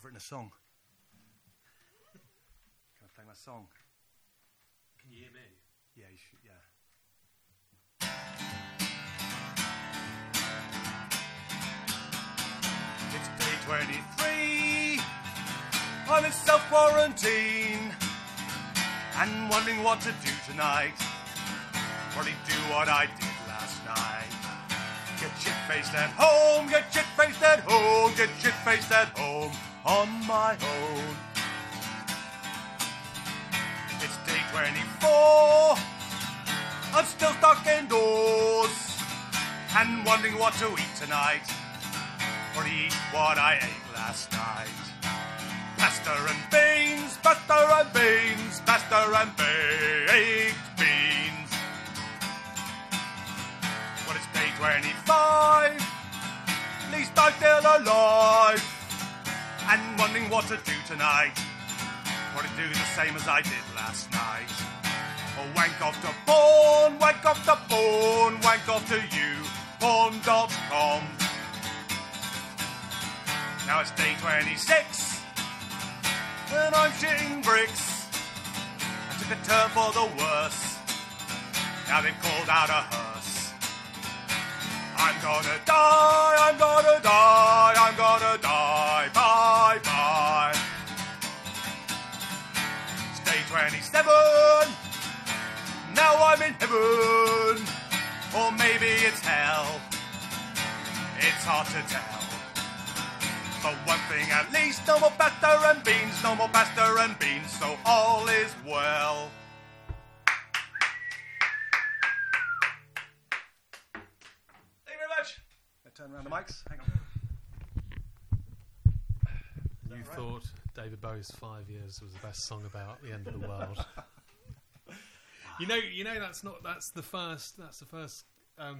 I've written a song. Can I play my song? Can you hear me? Yeah, you should. Yeah. It's day 23. I'm in self quarantine and wondering what to do tonight. Probably do what I did last night. Get shit faced at home, get shit faced at home, get shit faced at home on my own. It's day 24. I'm still stuck indoors and wondering what to eat tonight. Or eat what I ate last night. Pasta and beans, pasta and beans, pasta and baked beans. Well, it's day 25. At least I'm still alive. And wondering what to do tonight. Probably do the same as I did last night. Oh, wank off to porn, wank off to porn, wank off to you, porn.com. Now it's day 26, and I'm shitting bricks. I took a turn for the worse. Now they've called out a hearse. I'm gonna die, I'm gonna die, I'm gonna 27. Now I'm in heaven, or maybe it's hell. It's hard to tell. But one thing at least, no more pasta and beans, no more pasta and beans, so all is well. Thank you very much. I turn around the mics. Hang on. You right? thought David Bowie's Five Years was the best song about the end of the world. you know, you know that's not that's the first that's the first. Um,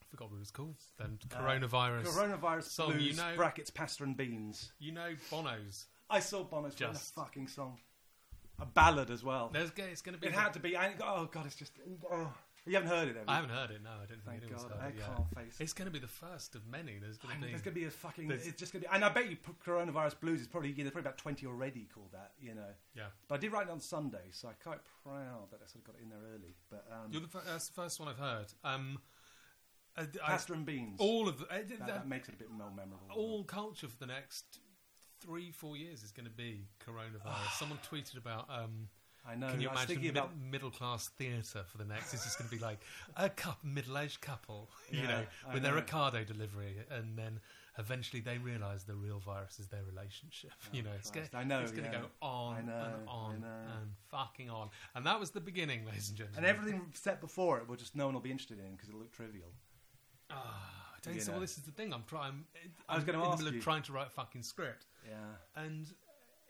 I forgot what it was called. Then coronavirus. Coronavirus song, blues, you know- brackets, pasta and beans. you know Bono's. I saw Bono's Just- fucking song. A ballad as well. There's it's going to be. It had to be. Oh, God, it's just. Oh. You haven't heard it, have you? I haven't heard it. No, I don't Thank think anyone's God, heard I it yet. can't face it. It's going to be the first of many. There's going to be. there's going to be a fucking. there's- It's just going to be. And I bet you coronavirus blues is probably. There's probably about 20 already called that, you know. yeah. But I did write it on Sunday, so I'm quite proud that I sort of got it in there early. But um, You're the fir- that's the first one I've heard. Um, I, I- pasta and beans. all of the, I- that, that- that makes it a bit more memorable. all culture for the next three, four years is going to be coronavirus. Someone tweeted about. Um, I know. can you I imagine mid- about middle class theatre for the next? It's just going to be like a couple, middle aged couple, you Yeah, know, I with their know. Ricardo delivery, and then eventually they realise the real virus is their relationship. you know, it's going Oh, I know, it's going to yeah. go on know, and on and fucking on, and that was the beginning, ladies and gentlemen. And everything set before it, will just no one will be interested in because it'll look trivial. Ah, I tell you, You so well, this is the thing. I'm trying. I was in the ask middle you. of trying to write a fucking script, Yeah. and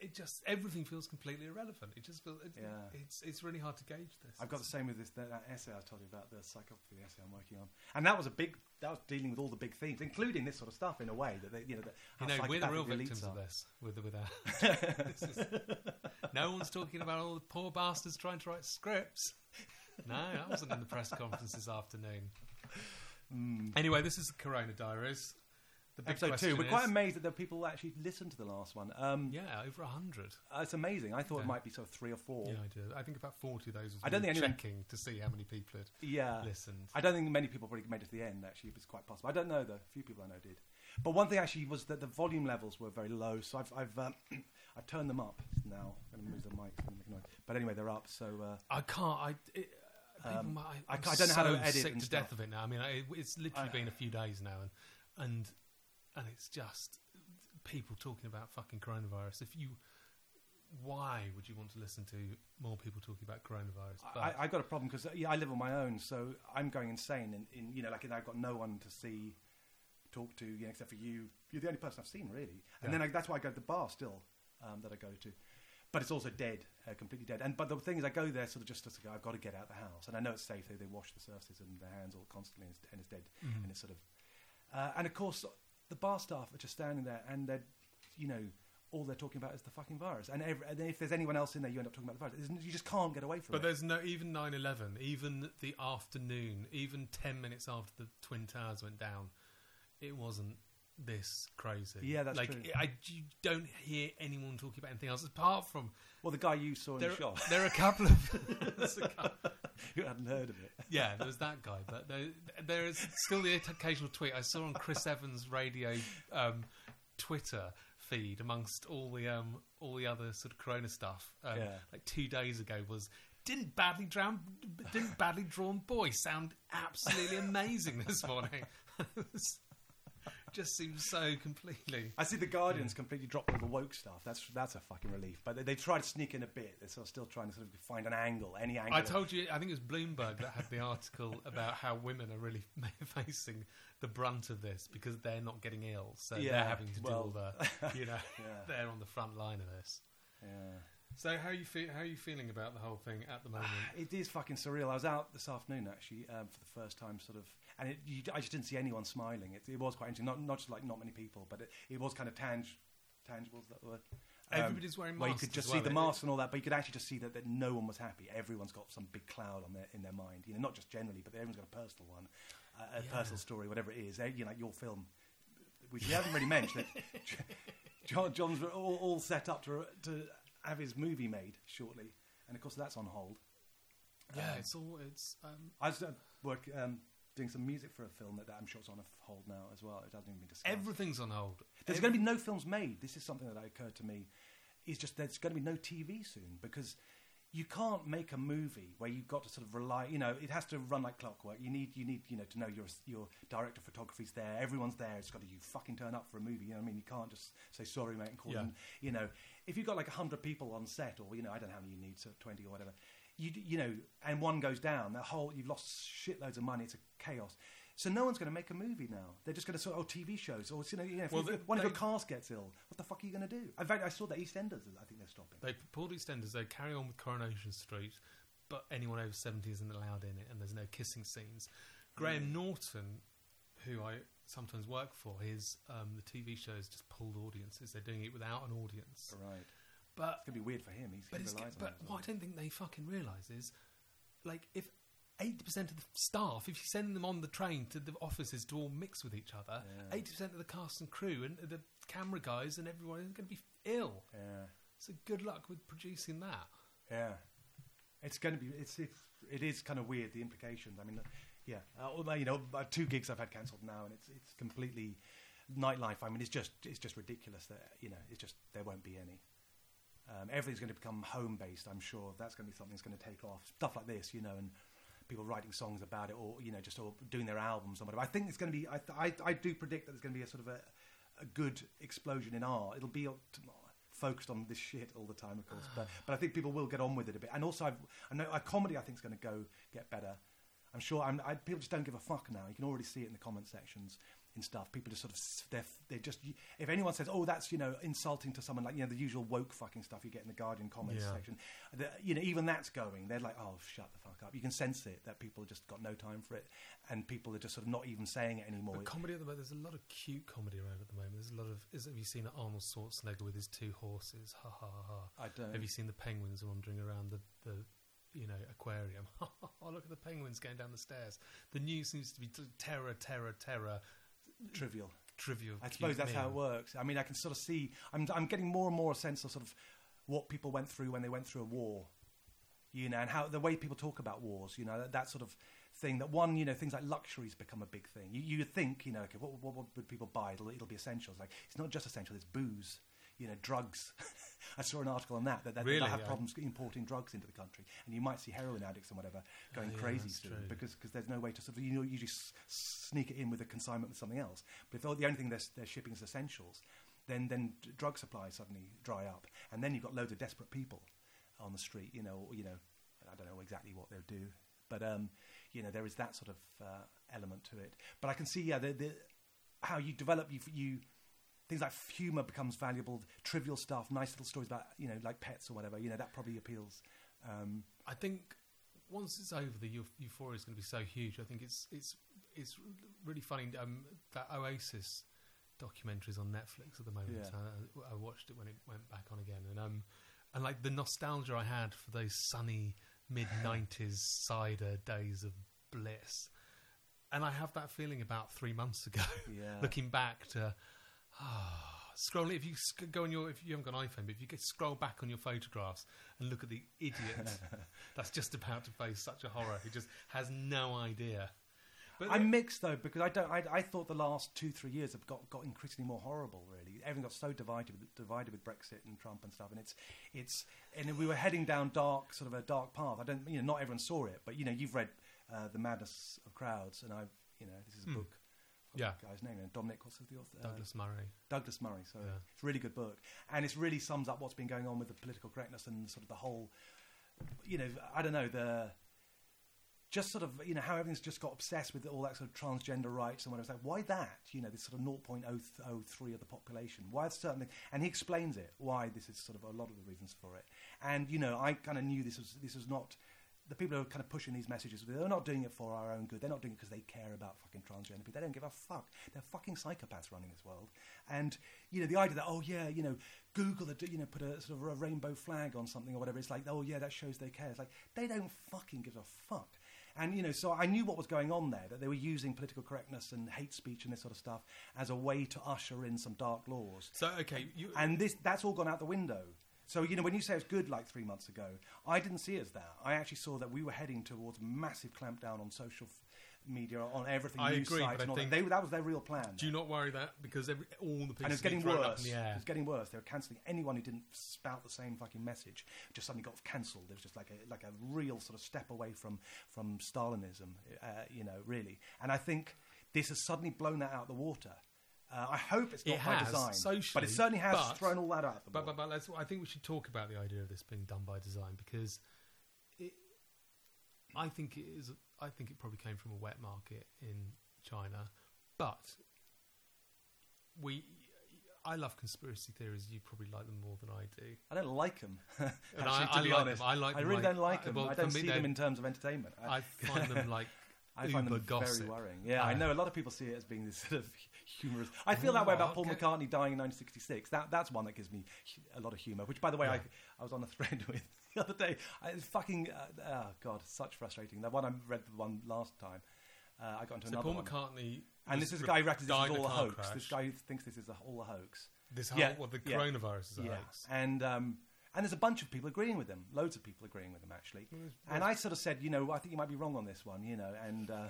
it just everything feels completely irrelevant. It just feels it, Yeah. it's it's really hard to gauge this. I've got the same with this that, that essay I told you about the psychopathy essay I'm working on, and that was a big. That was dealing with all the big themes, including this sort of stuff in a way that they, you know. That, You know, we're the real victims elites of this. With with our, is, no one's talking about all the poor bastards trying to write scripts. No, that wasn't in the press conference this afternoon. Hmm. Anyway, this is the Corona Diaries. The big Episode two. We're is- quite amazed that there are people who actually listened to the last one. Um, Yeah, over a hundred. uh, it's amazing. I thought Okay. it might be sort of three or four. Yeah, I did. I think about forty of those was I don't think anyone- checking to see how many people had Yeah. listened. I don't think many people probably made it to the end. Actually, it's quite possible. I don't know though. A few people I know did. But one thing actually was that the volume levels were very low, so I've I've, um, I've turned them up now. I'm going to move the mic. so. But anyway, they're up. So uh, I can't. I. It, Um, might, I I don't know how to edit sick to stuff. death of it now. I mean, I, it's literally I- been a few days now, and and and it's just people talking about fucking coronavirus. If you, why would you want to listen to more people talking about coronavirus? But I, I've got a problem because yeah, I live on my own, so I'm going insane. In, in you know, like I've got no one to see, talk to, you know, except for you. You're the only person I've seen really, and Yeah. then I, that's why I go to the bar still um, that I go to. But it's also dead, uh, completely dead. And but the thing is, I go there sort of just to go. I've got to get out of the house, and I know it's safe. They, they wash the surfaces and their hands all constantly, and it's, and it's dead. Mm-hmm. And it's sort of, uh, and of course, the bar staff are just standing there, and they're, you know, all they're talking about is the fucking virus. And, every, and if there's anyone else in there, you end up talking about the virus. You just can't get away from But it. But there's no even 9/11, even the afternoon, even ten minutes after the twin towers went down, it wasn't this crazy. Yeah, that's like true. I you don't hear anyone talking about anything else apart from Well, the guy you saw in there. the shop, There are a couple of a couple- you hadn't heard of it. yeah, there was that guy, but there, there is still the occasional tweet I saw on Chris Evans' radio um, Twitter feed amongst all the um, all the other sort of Corona stuff. Um, Yeah. Like two days ago was didn't badly drown didn't badly drawn boy sound absolutely amazing this morning. Just seems so completely. I see the Guardians completely dropped all the woke stuff. That's that's a fucking relief. But they, they tried to sneak in a bit. They're sort of still trying to sort of find an angle, any angle. I told you, I think it was Bloomberg that had the article about how women are really facing the brunt of this because they're not getting ill, so they're having to well, do all the, you know, Yeah. they're on the front line of this. Yeah. So how you feel? How are you feeling about the whole thing at the moment? It is fucking surreal. I was out this afternoon actually um, for the first time, sort of, and it, you, I just didn't see anyone smiling. It, it was quite interesting. Not not just like not many people, but it, it was kind of tang- tangible. Is that the word? Um, Everybody's wearing masks. Where you could just as see the masks and all that, but you could actually just see that, that no one was happy. Everyone's got some big cloud on their in their mind. You know, not just generally, but everyone's got a personal one, uh, a Yeah. personal story, whatever it is. Eh, You know, like your film, which we haven't really mentioned. John, John's all, all set up to to have his movie made shortly, and of course that's on hold. Yeah, Um, it's all it's. Um, I was uh, work um, doing some music for a film that, that I'm sure is on a hold now as well. It hasn't even been discussed. everything's on hold. There's Every- going to be no films made. This is something that occurred to me. Is just there's going to be no TV soon because you can't make a movie where you've got to sort of rely. You know, it has to run like clockwork. You need you need you know to know your your director of photography's there. Everyone's there. It's got to you fucking turn up for a movie. You know what I mean? You can't just say sorry, mate, and call Yeah. them. You know, if you've got like hundred people on set, or you know, I don't know how many you need, so twenty or whatever. You you know, and one goes down, the whole you've lost shitloads of money. It's a chaos. So no one's going to make a movie now. They're just going to sort of oh TV shows or you know, you know if, Well, they- one of your cars gets ill, what the fuck are you going to do? In fact, I saw that EastEnders. I think they're stopping. They pulled EastEnders. They carry on with Coronation Street, but anyone over seventy isn't allowed in it, and there's no kissing scenes. Graham Norton, who I sometimes work for, his um, the TV shows just pulled audiences. They're doing it without an audience. right. But It's going to be weird for him. He's, but, he it's, relies on but what well. I don't think they fucking realise is, like, if eighty percent of the staff, if you send them on the train to the offices to all mix with each other, Yeah. eighty percent of the cast and crew and the camera guys and everyone is going to be ill. Yeah. So good luck with producing that. Yeah, it's going to be. It's, it's it is kind of weird the implications. I mean, yeah, uh, although, you know, uh, two gigs I've had cancelled now, and it's it's completely nightlife. I mean, it's just it's just ridiculous that you know it's just there won't be any. Um, everything's going to become home based. I'm sure that's going to be something that's going to take off. Stuff like this, you know, and people writing songs about it, or you know, just all doing their albums or whatever. I think it's going to be. I I, I do predict that there's going to be a sort of a, a good explosion in art. It'll be. Focused on this shit all the time, of course, but but I think people will get on with it a bit. And also, I've, I know a comedy I think is going to go get better. I'm sure. I'm, I, people just don't give a fuck now. You can already see it in the comment sections and stuff. People just sort of they're they're just. If anyone says, "Oh, that's you know insulting to someone," like you know the usual woke fucking stuff you get in the Guardian comments Yeah. section, the, you know even that's going. They're like, "Oh, shut the fuck up." You can sense it that people just got no time for it, and people are just sort of not even saying it anymore. But comedy at the moment, there's a lot of cute comedy around at the moment. There's a lot of. Is, have you seen Arnold Schwarzenegger with his two horses? Ha ha ha. I don't. Have you seen the penguins wandering around the, the you know, aquarium? oh, look at the penguins going down the stairs. The news seems to be t- terror, terror, terror, trivial? trivial. I suppose that's how it works. I mean, I can sort of see. I'm I'm getting more and more a sense of sort of what people went through when they went through a war, you know, and how the way people talk about wars, you know, that, that sort of thing. That one, you know, things like luxuries become a big thing. You you would think, you know, okay, what, what, what would people buy? It'll, it'll be essentials. Like it's not just essential. It's booze. You know, drugs. I saw an article on that that, that Really? they'll have Yeah. problems importing drugs into the country, and you might see heroin addicts and whatever going yeah, crazy soon because because there's no way to sort of you know usually s- sneak it in with a consignment with something else. But if the only thing they're, they're shipping is essentials, then then drug supplies suddenly dry up, and then you've got loads of desperate people on the street. You know, or, you know, I don't know exactly what they'll do, but um, you know there is that sort of uh, element to it. But I can see yeah the, the how you develop you you things like humour becomes valuable, trivial stuff, nice little stories about you know like pets or whatever. You know that probably appeals. Um, I think once it's over, the euphoria is going to be so huge. I think it's it's it's really funny. Um, that Oasis documentaries on Netflix at the moment. Yeah. I, I watched it when it went back on again, and um, and like the nostalgia I had for those sunny mid '90s cider days of bliss. And I have that feeling about three months ago, Yeah. looking back to Scroll if you sc- go on your if you haven't got an iPhone, but if you could scroll back on your photographs and look at the idiot that's just about to face such a horror who just has no idea. But I'm mixed though because I don't. I, I thought the last two three years have got, got increasingly more horrible. Really, everything got so divided with, divided with Brexit and Trump and stuff, and it's it's and we were heading down dark sort of a dark path. I don't you know not everyone saw it, but you know you've read uh, the Madness of Crowds, and I've you know this is a Hmm. book. Yeah. guy's name and Dominic. What's the author? Uh, Douglas Murray. Douglas Murray. So Yeah. it's a really good book, and it really sums up what's been going on with the political correctness and sort of the whole, you know, I don't know the. Just sort of, you know, how everything's just got obsessed with all that sort of transgender rights and whatever. It's like, why that? You know, this sort of 0.003 of the population. Why certain thing? And he explains it, why this is sort of a lot of the reasons for it. And, you know, I kind of knew this was, this was not, the people who are kind of pushing these messages, they're not doing it for our own good. They're not doing it because they care about fucking transgender people. They don't give a fuck. They're fucking psychopaths running this world. And you know the idea that oh yeah, you know, Google, the, you know, put a sort of a rainbow flag on something or whatever. It's like oh yeah, that shows they care. It's like they don't fucking give a fuck. And you know, so I knew what was going on there. That they were using political correctness and hate speech and this sort of stuff as a way to usher in some dark laws. So okay, you, And this that's all gone out the window. So you know, when you say it's good, like three months ago, I didn't see it as that. I actually saw that we were heading towards massive clampdown on social f- media, on everything, I news agree, sites, but I and all think- that. They, that was their real plan. do you not worry that because every, all the pieces and it's getting thrown worse. up in the air. It's getting worse. They were cancelling anyone who didn't spout the same fucking message. Just suddenly got cancelled. It was just like a like a real sort of step away from from Stalinism. Uh, you know, really. And I think this has suddenly blown that out of the water. Uh, I hope it's not It by design, socially, but it certainly has but- thrown all that out But, but, but let's, I think we should talk about the idea of this being done by design because it, I think it is. I think it probably came from a wet market in China, but we. I love conspiracy theories. You probably like them more than I do. I don't like them. Actually, I- to I be like honest, them. I like them really like- don't like them. well, I don't see them in terms of entertainment. I find them like I find uber them gossip. very worrying. Yeah, I Uh, know a lot of people see it as being this sort of humorous. I feel that way about Paul okay. McCartney dying in 1966. That that's one that gives me a lot of humour. Which, by the way, I Yeah. I was on a thread with the other day. I, it's fucking uh, oh god, such frustrating. The one I read the one last time. Uh, I got into So another Paul one. McCartney, and this is a guy who reckons this is all a hoax. crash. This guy who thinks this is a, all a hoax. This whole, Yeah, well, the yeah. coronavirus is a yeah, hoax. and um, and there's a bunch of people agreeing with him. Loads of people agreeing with him actually. And I sort of said, you know, I think you might be wrong on this one, you know, and. Uh,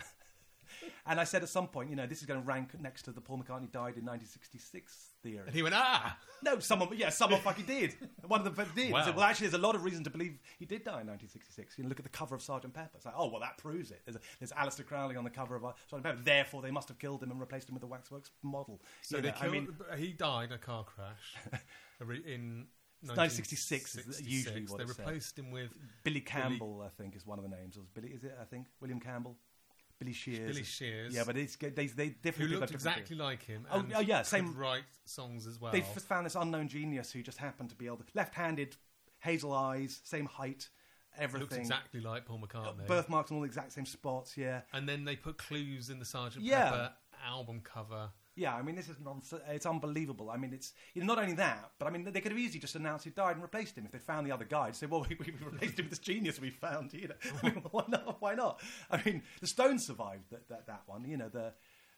And I said at some point, you know, this is going to rank next to the Paul McCartney died in 1966 theory. And he went, ah! No, someone, yeah, someone fucking did. One of them did. Wow. Said, well, actually, there's a lot of reason to believe he did die in 1966. You look at the cover of Sergeant Pepper. It's like, oh, well, that proves it. There's, a, there's Aleister Crowley on the cover of uh, Sergeant Pepper. Therefore, they must have killed him and replaced him with a waxworks model. So You they know, killed, I mean, he died in a car crash in 1966 is usually what They said. replaced him with Billy Campbell, I think, is one of the names. It was Billy, is it? I think William Campbell, Billy Shears. Billy Shears. Yeah, but it's they, they who different people looked different exactly like him. Oh, and oh, yeah, same- write songs as well. They found this unknown genius who just happened to be able to left-handed, hazel eyes, same height, everything. looked exactly like Paul McCartney. Birthmarks on all the exact same spots. Yeah, and then they put clues in the Sergeant Yeah. Pepper album cover. Yeah. I mean, this is nonsense. It's unbelievable. I mean, it's you know not only that, but I mean they could have easily just announced he died and replaced him if they found the other guy. Say, well, we, we replaced him with this genius we found. You know, I mean, why not? Why not? I mean, the Stones survived that that, that one. You know, the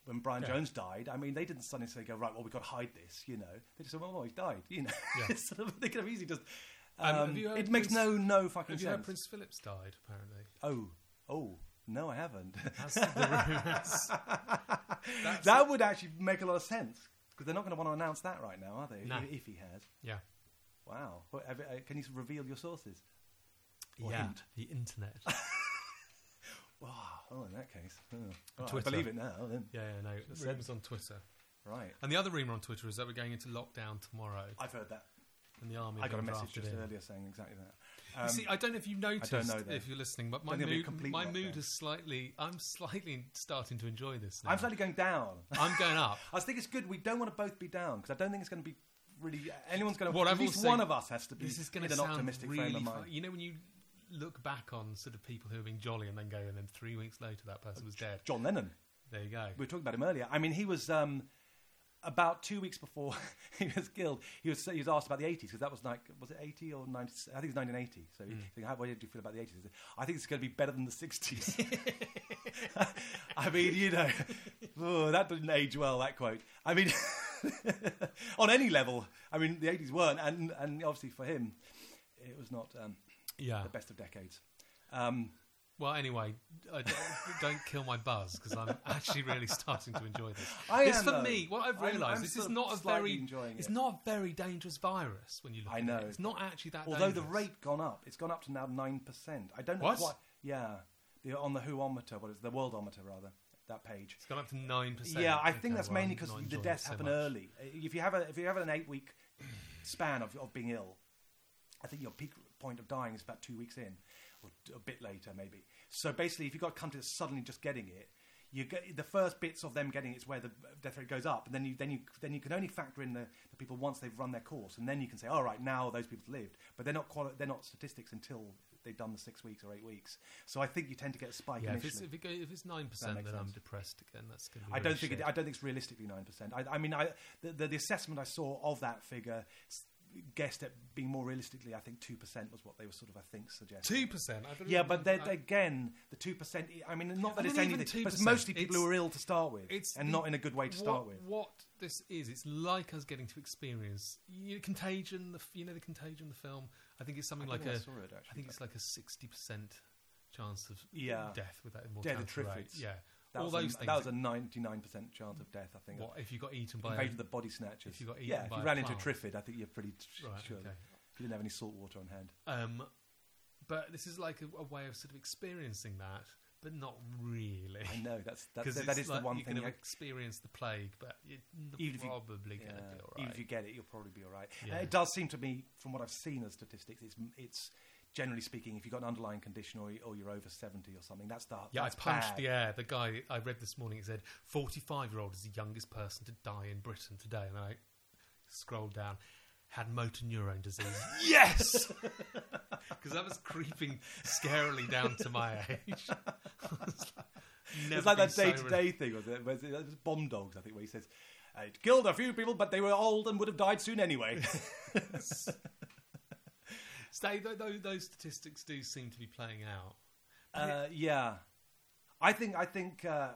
when Brian Yeah. Jones died. I mean, they didn't suddenly say, "Go right, well, we've got to hide this." You know, they just said, "Well, no, he's died." You know, Yeah. Sort of, they could have easily just. Um, Um, have it makes Prince- no no fucking Have sense. Prince Philip's died? Apparently, Oh, oh, no, I haven't. that's the. That's that would actually make a lot of sense because they're not going to want to announce that right now, are they? No. If, if he has. yeah, Wow. Uh, can you reveal your sources? Or yeah. hint? The internet. Wow. Oh, in that case. Oh. Well, I believe it now. Then. yeah, yeah, no. Should've Rumours on Twitter. Right. And the other rumour on Twitter is that we're going into lockdown tomorrow, I've heard that. and the army. I got a message just in. earlier saying exactly that. You Um, See, I don't know if you noticed know if you're listening, but my Don't think it'll be a mood, my lockdown. mood is slightly. I'm slightly starting to enjoy this. Now. I'm slightly going down. I'm going up. I think it's good. We don't want to both be down because I don't think it's going to be really. Anyone's going to. What at I've least one of us has to be This is going in to an sound optimistic really frame of fun. mind. You know when you look back on sort of people who have been jolly and then go, and then three weeks later that person was dead. John Lennon. There you go. We were talking about him earlier. I mean, he was um, about two weeks before he was killed. He was he was asked about the 80s because that was like was it 80 or 90? I think it's 1980. So, you think, how, what did you feel about the 80s? He said, I think it's going to be better than the 60s. I mean, you know, oh, that didn't age well. That quote. I mean. on any level. I mean, the 80s weren't, and, and obviously for him, it was not um, Yeah. the best of decades. Um, Well, anyway, I don't, don't kill my buzz because I'm actually really starting to enjoy this. I this am, for though. me, what I've realised, this is not a very, enjoying it's it. not a very dangerous virus when you look I at know. it. It's not actually that. although the rate gone up, it's gone up to now 9%. I don't know What? quite. Yeah. The, on the Whoometer, what is the Worldometer, rather, that page. it's gone up to nine percent. Yeah, I think that's mainly because the deaths happen early. If you have a if you have an eight week span of, of being ill, I think your peak point of dying is about two weeks in, or a bit later maybe. So basically, if you've got a country that's suddenly just getting it, you get the first bits of them getting it is where the uh, death rate goes up, and then you then you then you can only factor in the, the people once they've run their course, and then you can say, all right, now those people have lived, but they're not quali- they're not statistics until they've done the six weeks or eight weeks. So I think you tend to get a spike Yeah, if it's initially. if, it if it's nine percent, then I'm depressed again. That's going to be. I really don't think it. I don't think it's realistically nine percent. I, I mean, I, the, the the assessment I saw of that figure guessed at being more realistically. I think two percent was what they were sort of I think suggesting. Two percent. Yeah, but then again, the two percent. I mean, not that I it's mean, even anything, but it's mostly people it's- who are ill to start with, it's and the- not in a good way to start with. What this is, it's like us getting to experience you know, Contagion. The you know the Contagion, the film. I think it's something like a. I saw it, actually, I think it's like a sixty percent chance of Yeah. death with that immortality rate. Triffids. Yeah, That all was those a, things. That was a ninety-nine percent chance of death. I think. what if you got eaten by? A, the body snatchers. if you got eaten yeah, if you ran into triffid, I think you're pretty right. sure. Okay. If you didn't have any salt water on hand. Um, but this is like a, a way of sort of experiencing that, but not really. I know that's that's that is like the one you're thing. going to you- experience the plague, but you're Even if you- probably going to Yeah, be all Even if you get it, you'll probably be all right. Uh, it does seem to me, from what I've seen as statistics, it's it's generally speaking, if you've got an underlying condition or, or you're over seventy or something, that's the Yeah, I that's punched bad. the air. The guy I read this morning it said 45 year old is the youngest person to die in Britain today. And I scrolled down, had motor neurone disease. yes! Because that was creeping scarily down to my age. Never It's like that day to day thing, was it? Was it? was bomb dogs, I think, where he says. "Uh, It killed a few people, but they were old and would have died soon anyway. Stay, th- th- those statistics do seem to be playing out. uh, yeah, I think I think uh,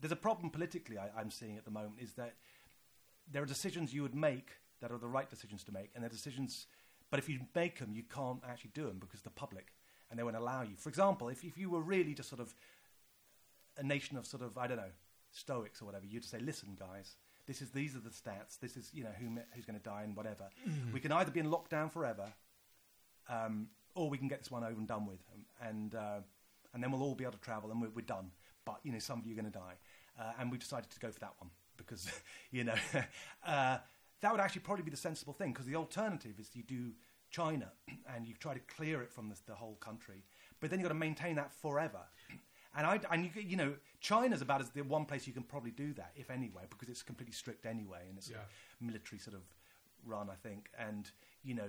there's a problem politically. I, I'm seeing at the moment is that there are decisions you would make that are the right decisions to make, and they're decisions. But if you make them, you can't actually do them because the public and they won't allow you. For example, if if you were really just sort of a nation of sort of I don't know stoics or whatever, you'd say, "Listen, guys, this is these are the stats. This is you know who who's going to die and whatever. We can either be in lockdown forever, um, or we can get this one over and done with, um, and uh, and then we'll all be able to travel and we're, we're done. But you know, some of you are going to die, uh, and we decided to go for that one because you know uh, that would actually probably be the sensible thing. Because the alternative is you do China and you try to clear it from the, the whole country, but then you've got to maintain that forever. And I and you, you know China's about as the one place you can probably do that, if anywhere, because it's completely strict anyway, and it's Yeah. a military sort of run, I think. And you know,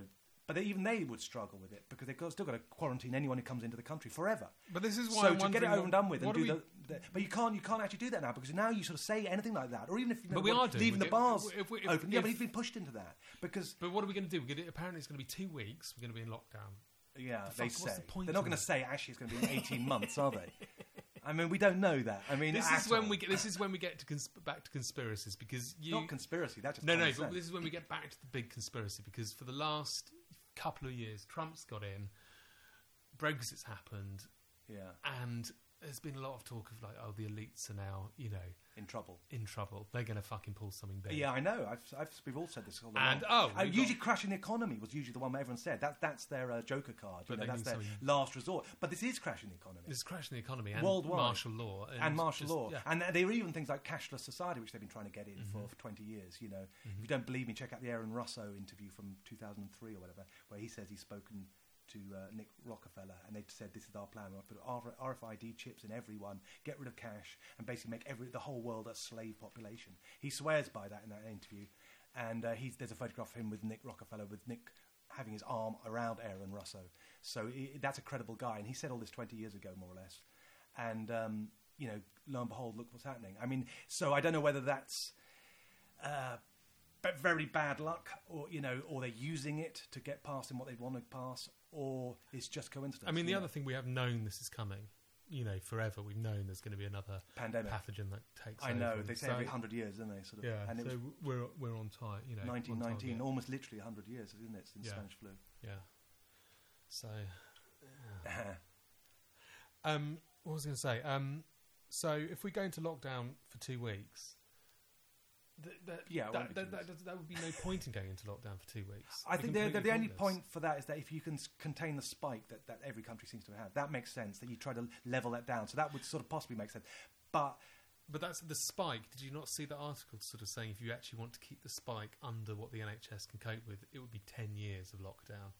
but they, even they would struggle with it because they've got, still got to quarantine anyone who comes into the country forever. But this is why so I'm to get it over and done with, and do do the, the, but you can't you can't actually do that now because now you sort of say anything like that, or even if you know, But we what- are doing- leaving we the bars if we- if- open. yeah, but if- he's been pushed into that because But what are we going to do? We're gonna, apparently, it's going to be two weeks. We're going to be in lockdown. yeah, The they fuck, say the they're not going to say actually it's going to be in eighteen months, are they? I mean, we don't know that. I mean, This is when all. we get. This is when we get to back to conspiracies because you. not conspiracy. That's just no, no. But this is when we get back to the big conspiracy because for the last couple of years, Trump's got in, Brexit's happened, yeah, and there's been a lot of talk of like, oh, the elites are now, you know, in trouble. in trouble. They're going to fucking pull something big. Yeah, I know. I've, I've, we've all said this all. And, oh, Uh, usually got- crashing the economy was usually the one everyone said. That, that's their uh, joker card. You know, that's their something- last resort. But this is crashing the economy. This is crashing the economy and Worldwide. martial law and martial just- law. yeah. And there are even things like cashless society, which they've been trying to get in Mm-hmm. for, for 20 years. You know, if you don't believe me, check out the Aaron Russo interview from 2003 or whatever, where he says he's spoken to uh, Nick Rockefeller, and they said this is our plan. We'll put RFID chips in everyone, get rid of cash, and basically make every the whole world a slave population. He swears by that in that interview, and uh, there's a photograph of him with Nick Rockefeller with Nick having his arm around Aaron Russo. So i that's a credible guy, and he said all this 20 years ago, more or less. And um, you know, lo and behold, look what's happening. I mean, so I don't know whether that's uh, very bad luck, or you know, or they're using it to get past in what they want to pass, or it's just coincidence. I mean, the other thing we have known this is coming. you know, forever we've known there's going to be another Pandemic. pathogen that takes. I know over. they say So- every hundred years, don't they? Sort of. Yeah, and it so was we're we're on time. You know, on 1919, target. almost literally hundred years, isn't it, since Yeah. Spanish flu? Yeah. So, um, what was I going to say? Um, so if we go into lockdown for two weeks, th- that, Yeah, that, that, that, that would be no point in going into lockdown for two weeks. I think the, the, completely the only point for that is that if you can contain the spike that, that every country seems to have, that makes sense. That you try to level that down, so that would sort of possibly make sense. But But that's the spike. Did you not see the article sort of saying if you actually want to keep the spike under what the NHS can cope with, it would be 10 years of lockdown?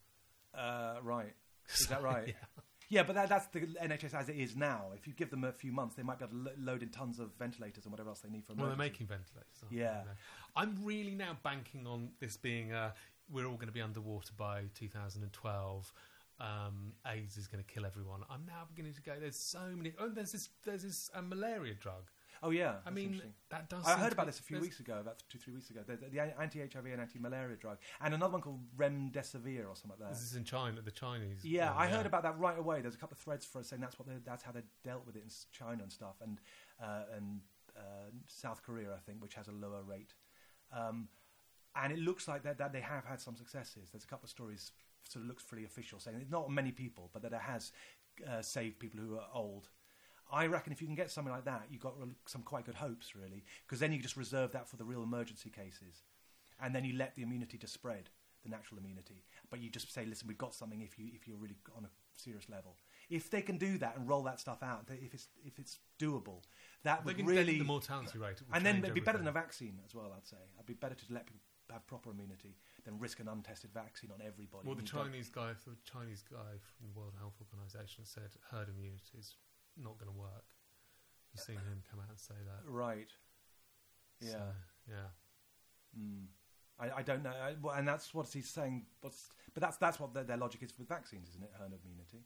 uh, right, is that right? Yeah. Yeah, but that, that's the NHS as it is now. If you give them a few months, they might be able to lo- load in tons of ventilators and whatever else they need for. Well, they're making ventilators. Yeah. They? I'm really now banking on this being uh, we're all going to be underwater by 2012. Um, AIDS is going to kill everyone. I'm now beginning to go. There's so many. Oh, there's this. There's this uh, malaria drug. Oh yeah, I mean, that does. I heard about this a few there's- weeks ago, about two, three weeks ago. The, the, the anti-HIV and anti-malaria drug, and another one called remdesivir or something like that. This is in China. The Chinese. Yeah, one, I heard about that right away. There's a couple of threads for us saying that's what that's how they dealt with it in China and stuff, and uh, and uh, South Korea, I think, which has a lower rate. Um, and it looks like that, that they have had some successes. There's a couple of stories sort of looks pretty official saying it's not many people, but that it has uh, saved people who are old. I reckon if you can get something like that, you've got some quite good hopes, really, because then you just reserve that for the real emergency cases, and then you let the immunity to spread, the natural immunity. But you just say, listen, we've got something if you if you're really on a serious level. If they can do that and roll that stuff out, if it's if it's doable, that They would can really the mortality rate. and then it'd be better than a vaccine as well. I'd say it'd be better to let people have proper immunity than risk an untested vaccine on everybody. Well, the Chinese guy, the Chinese guy from the World Health Organization said herd immunity is not going to work. You've seen him come out and say that. right? Yeah. So, yeah. Mm. I, I don't know, I, well, and that's what he's saying. But that's that's what their, their logic is with vaccines, isn't it? Herd immunity.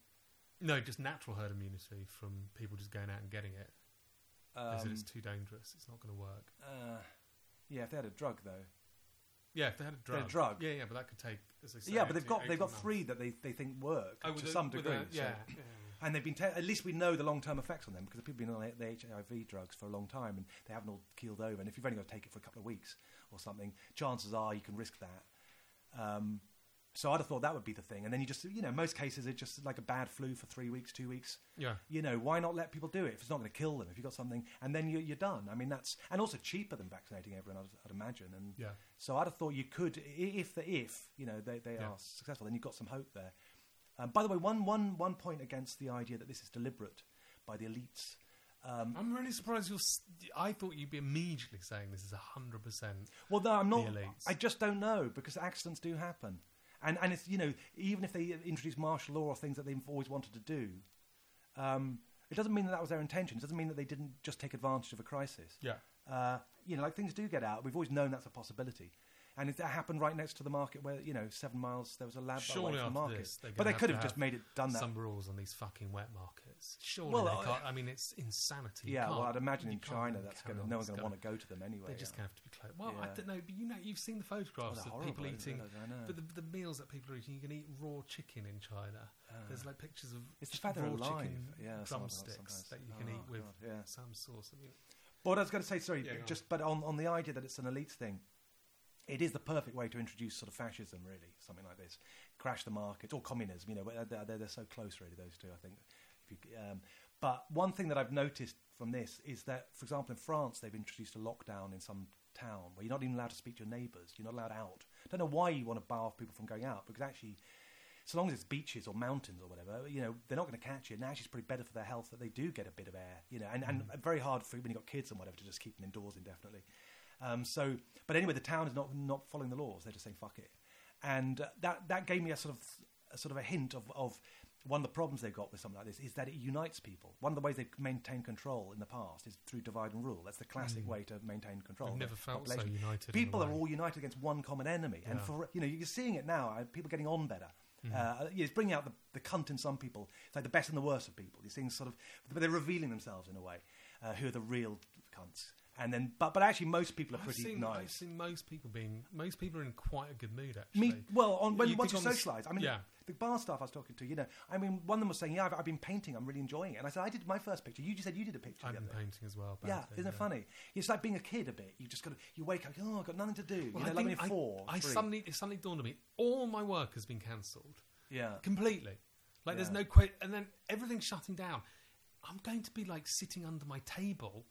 No, just natural herd immunity from people just going out and getting it. They said Um, it's too dangerous. It's not going to work. uh, yeah, if they had a drug though. Yeah, if they had a They had drug. a drug. Yeah, yeah, but that could take. As they say, yeah, but they've got they've got months. three that they, they think work Oh, to a- some degree. so- yeah, yeah. And they've been te- at least we know the long term effects on them because people have been on the HIV drugs for a long time and they haven't all keeled over. And if you've only got to take it for a couple of weeks or something, chances are you can risk that. Um, so I'd have thought that would be the thing. And then you just, you know, most cases it's just like a bad flu for three weeks, two weeks. Yeah. You know, why not let people do it if it's not going to kill them? If you've got something, and then you're, you're done. I mean, that's and also cheaper than vaccinating everyone, I'd, I'd imagine. And Yeah. so I'd have thought you could, if the if you know they, they Yeah. are successful, then you've got some hope there. Um, by the way, one, one, one point against the idea that this is deliberate by the elites. Um, I'm really surprised you're. s- I thought you'd be immediately saying this is hundred percent. well, no, I'm not. elites. I just don't know because accidents do happen, and and it's you know even if they introduce martial law or things that they've always wanted to do, um, it doesn't mean that that was their intention. It doesn't mean that they didn't just take advantage of a crisis. Yeah. Uh, you know, like things do get out. We've always known that's a possibility. And it, that happened right next to the market where, you know, seven miles, there was a lab Surely away from the market. this, but they could to have just made it done that. Some rules on these fucking wet markets. Surely Well, they I- can't. I mean, it's insanity. You yeah, well, I'd imagine in China that's going to, no one's going to want to go to them anyway. Just yeah. going to have to be closed. Well, I don't know, but you know, you've seen the photographs of people eating. But the, the meals that people are eating, you can eat raw chicken in China. Ah. There's like pictures of It's the just fact raw alive. chicken Yeah, drumsticks that you can Oh, eat with yeah. some sauce. I mean, But what I was going to say, sorry, Yeah, just but on, on the idea that it's an elite thing, it is the perfect way to introduce sort of fascism, really, something like this. Crash the market, or communism, you know, they're, they're, they're so close, really, those two, I think. If you, um, but one thing that I've noticed from this is that, for example, in France, they've introduced a lockdown in some town where you're not even allowed to speak to your neighbours, you're not allowed out. I don't know why you want to bar off people from going out, because actually, so long as it's beaches or mountains or whatever, you know, they're not going to catch it. And actually, it's probably better for their health that they do get a bit of air, you know, and, and very hard for when you've got kids and whatever to just keep them indoors indefinitely. Um, so, but anyway, the town is not not following the laws. They're just saying fuck it, and uh, that that gave me a sort of a sort of a hint of, of one of the problems they've got with something like this is that it unites people. One of the ways they've maintained control in the past is through divide and rule. That's the classic way to maintain control. I've never felt so united People are all united against one common enemy, and for you know you're seeing it now. uh, People getting on better. Mm-hmm. Uh, yeah, it's bringing out the, the cunt in some people. It's like the best and the worst of people. You're seeing sort of, but they're revealing themselves in a way. Uh, who are the real cunts? And then but but actually most people are I've pretty seen, I've nice. seen most people being most people are in quite a good mood actually. Me, well, on, when You once you think on the s- socialise, I mean, yeah. the bar staff I was talking to, you know, I mean, one of them was saying, "Yeah, I've, I've been painting. I'm really enjoying it." And I said, "I did my first picture. You just said you did a picture." I've been day." painting as well. Yeah, isn't it funny? It's like being a kid a bit. You just got to, you wake up, oh, I've got nothing to do. Well, you know, I like you're four, I, I three. suddenly it suddenly dawned on me all my work has been cancelled yeah, completely. Like there's no que- and then everything's shutting down. I'm going to be like sitting under my table,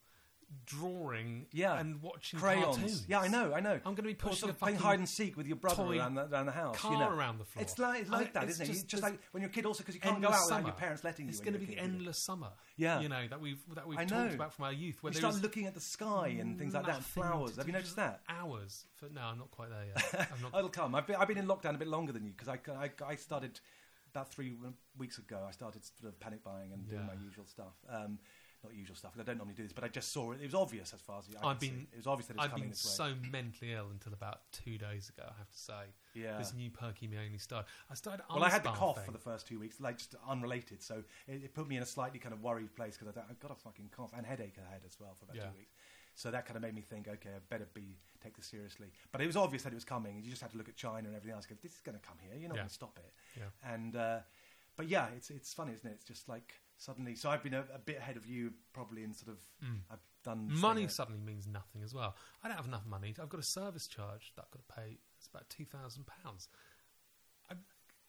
drawing, Yeah. and watching crayons. cartoons. Yeah, I know, I know. I'm going to be Or pushing sort a of playing hide and seek with your brother around the, around the house. car you know. around the floor. It's like, it's I- like that, it's isn't it? Just- just like when you're a kid, also because you can't go endless out without your parents letting It's you. It's going to be the kid. endless summer. Yeah. you know that we've that we've I talked about from our youth. Where You start looking at the sky and things like that, and flowers. Have you noticed that? Hours. For, no, I'm not quite there yet. I'm not. It'll come. I've been, I've been in lockdown a bit longer than you because I, I, I started about three weeks ago. I started sort of panic buying and doing my usual stuff. Um, not usual stuff. I don't normally do this, but I just saw it. It was obvious as far as I I've been- see. It was obvious that it's I've coming been this way. so mentally ill until about two days ago. I have to say, Yeah. this new perky me only started. I started. Well, I had the cough bathing. for the first two weeks, like just unrelated. So it, it put me in a slightly kind of worried place because I've got a fucking cough and headache I had as well for about Yeah. two weeks. So that kind of made me think, okay, I better be take this seriously. But it was obvious that it was coming. You just had to look at China and everything else. Go, this is going to come here. You're not Yeah. going to stop it. Yeah. And uh, but yeah, it's it's funny, isn't it? It's just like suddenly. So I've been a, a bit ahead of you, probably in sort of. I've done Mm. Money suddenly means nothing as well. I don't have enough money. I've got a service charge that I've got to pay. It's about two thousand pounds,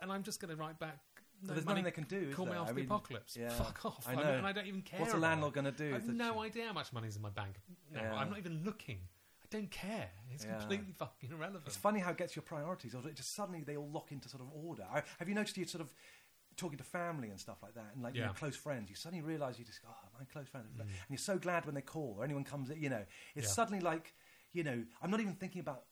and I'm just going to write back. No there's money, nothing they can do, is Call me there? after I the mean, apocalypse. yeah, Fuck off. I I know. mean, and I don't even care. What's a landlord gonna do? I have no you- idea how much money's in my bank. No, Yeah. I'm not even looking. I don't care. It's Yeah. completely fucking irrelevant. It's funny how it gets your priorities. Or it just suddenly they all lock into sort of order. I, have you noticed you sort of talking to family and stuff like that, and like Yeah. Mm. close friends? You suddenly realise you just go, oh, my close friends, and you're so glad when they call or anyone comes. You know, it's Yeah. suddenly like you know, I'm not even thinking about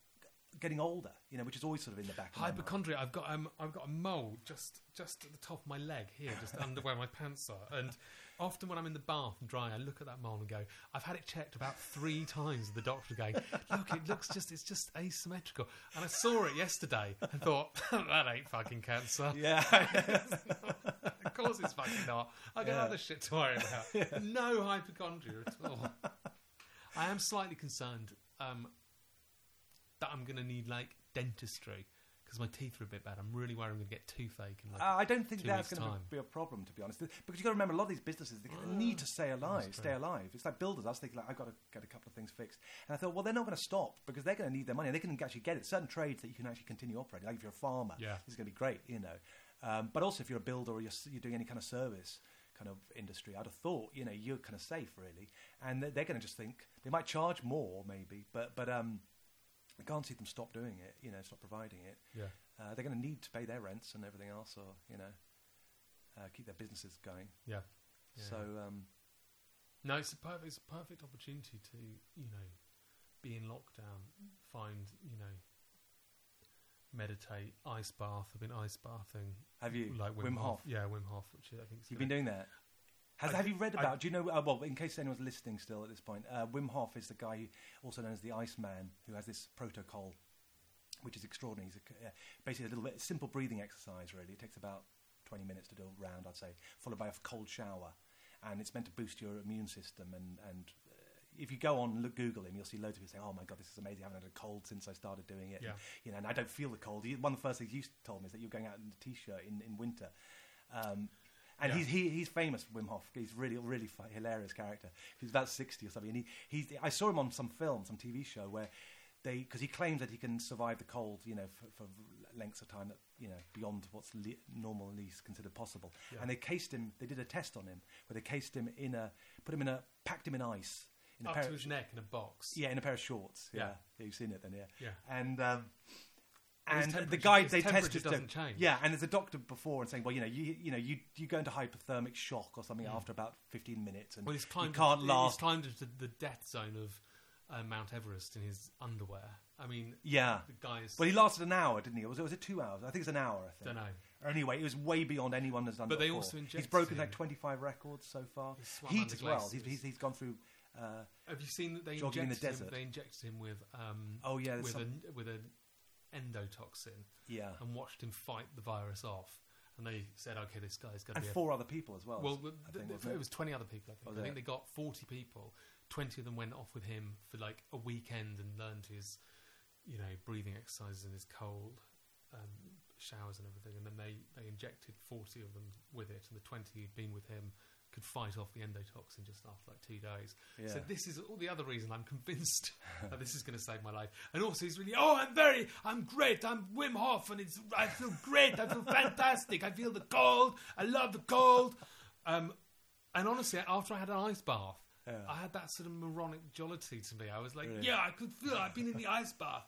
getting older. You know, which is always sort of in the back. of. Hypochondria. I've got um, I've got a mole just just at the top of my leg here, just under where my pants are. And often when I'm in the bath and drying, I look at that mole and go, I've had it checked about three times. The doctor going, look, it looks just it's just asymmetrical. And I saw it yesterday and thought that ain't fucking cancer. Yeah, of course it's fucking not. I got Yeah. other shit to worry about. No hypochondria at all. I am slightly concerned um, that I'm going to need like dentistry because my teeth are a bit bad. I'm really worried I'm going to get toothache. And like, Uh, I don't think that's going to be a problem, to be honest. Because you've got to remember, a lot of these businesses they need to stay alive. Stay alive. It's like builders. I was thinking, like, I've got to get a couple of things fixed, and I thought, well, they're not going to stop because they're going to need their money. They can actually get it. Certain trades that you can actually continue operating. Like if you're a farmer, Yeah. is going to be great, you know. Um, but also, if you're a builder or you're, you're doing any kind of service kind of industry, I'd have thought, you know, you're kind of safe really, and they're, they're going to just think they might charge more, maybe, but but um, I can't see them stop doing it. You know, stop providing it yeah. uh, they're going to need to pay their rents and everything else, or you know, uh, keep their businesses going. Yeah. Yeah. So um, No, it's a perfect, it's a perfect opportunity to, you know, be in lockdown, find, you know, meditate, ice bath. I've been ice bathing. have you, Like Wim, Wim Hof. Hof? Yeah, Wim Hof, which I think You've been doing that. Has, I have you read I- about? do you know? Uh, well, in case anyone's listening still at this point, uh, Wim Hof is the guy who, also known as the Iceman, who has this protocol, which is extraordinary. He's a, uh, basically a little bit simple breathing exercise. Really, it takes about twenty minutes to do a round, I'd say, followed by a cold shower, and it's meant to boost your immune system. And and uh, if you go on and look, Google him, you'll see loads of people saying, "Oh my god, this is amazing! I haven't had a cold since I started doing it." Yeah. And, you know, and I don't feel the cold. One of the first things you told me is that you're going out in a t-shirt in, in winter. Um, and Yeah. he's he, he's famous, Wim Hof. He's really really hilarious character. He's about sixty or something, and he he's I saw him on some film, some TV show where they because he claims that he can survive the cold, you know, for, for lengths of time that you know beyond what's le- normally considered possible. Yeah. And they cased him. They did a test on him where they cased him in a put him in a packed him in ice in a Up pair to of, his neck in a box. yeah in a pair of shorts. Yeah, Yeah. you've seen it then, yeah. Yeah. And um, and the guy they tested doesn't him- change. Yeah, and there's a doctor before and saying, well, you know, you you know, you you go into hypothermic shock or something after about 15 minutes, and Mm. Well, he's you climbed. can't last. he's climbed into the death zone of uh, Mount Everest in his underwear. I mean, yeah. the guy is. Well, he lasted an hour, didn't he? Or was it was it two hours? I think it's an hour. I think. don't know. Anyway, it was way beyond anyone has done. But they before. also He's injected broken him. like 25 records so far. He's swum Heat under as well. He's, glaciers. he's, he's gone through. Uh, Have you seen that they Jogging in the injected him? They injected him with um, oh yeah, there's with a with an endotoxin yeah, and watched him fight the virus off. And they said, okay, this guy's going to and be. a four other people as well. Well, I th- think, th- it was 20 other people, I think. I think they got 40 people, twenty of them went off with him for like a weekend and learned his, you know, breathing exercises and his cold um, showers and everything. And then they they injected forty of them with it, and the twenty who'd been with him could fight off the endotoxin just after like two days. So this is all the other reason I'm convinced that this is going to save my life. And also, he's really, oh, I'm very, I'm great. I'm Wim Hof, and it's, I feel great. I feel fantastic. I feel the cold. I love the cold. Um, and honestly, after I had an ice bath, Yeah. I had that sort of moronic jollity to me. I was like, Really? yeah, I could feel. I've been in the ice bath.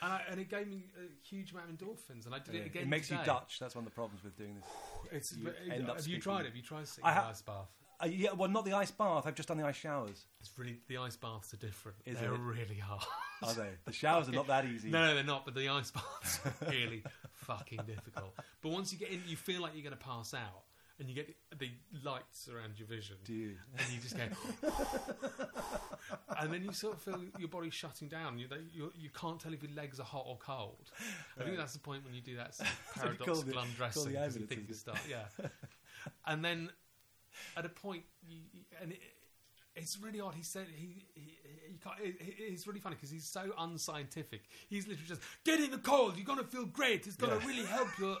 And, I, and it gave me a huge amount of endorphins, and I did Yeah. it again. It makes you. Dutch. That's one of the problems with doing this. It's, You but- end up have you tried it? Have you tried sitting I in the ice bath? Uh, yeah, well, not the ice bath. I've just done the ice showers. It's really the ice baths are different. Is They're it? really hard. Are they? The showers are not that easy. No, no, they're not. But the ice baths are really fucking difficult. But once you get in, you feel like you're going to pass out, and you get the lights around your vision, Do you? and you just go, and then you sort of feel your body shutting down. You, you you can't tell if your legs are hot or cold. I think that's the point when you do that sort of So you call paradoxical undressing because you think you start, yeah. and then at a point, you, you- and it, it's really odd. He said he, he, he it- it's really funny because he's so unscientific. He's literally just get in the cold. You're gonna feel great. It's gonna Yeah. really help your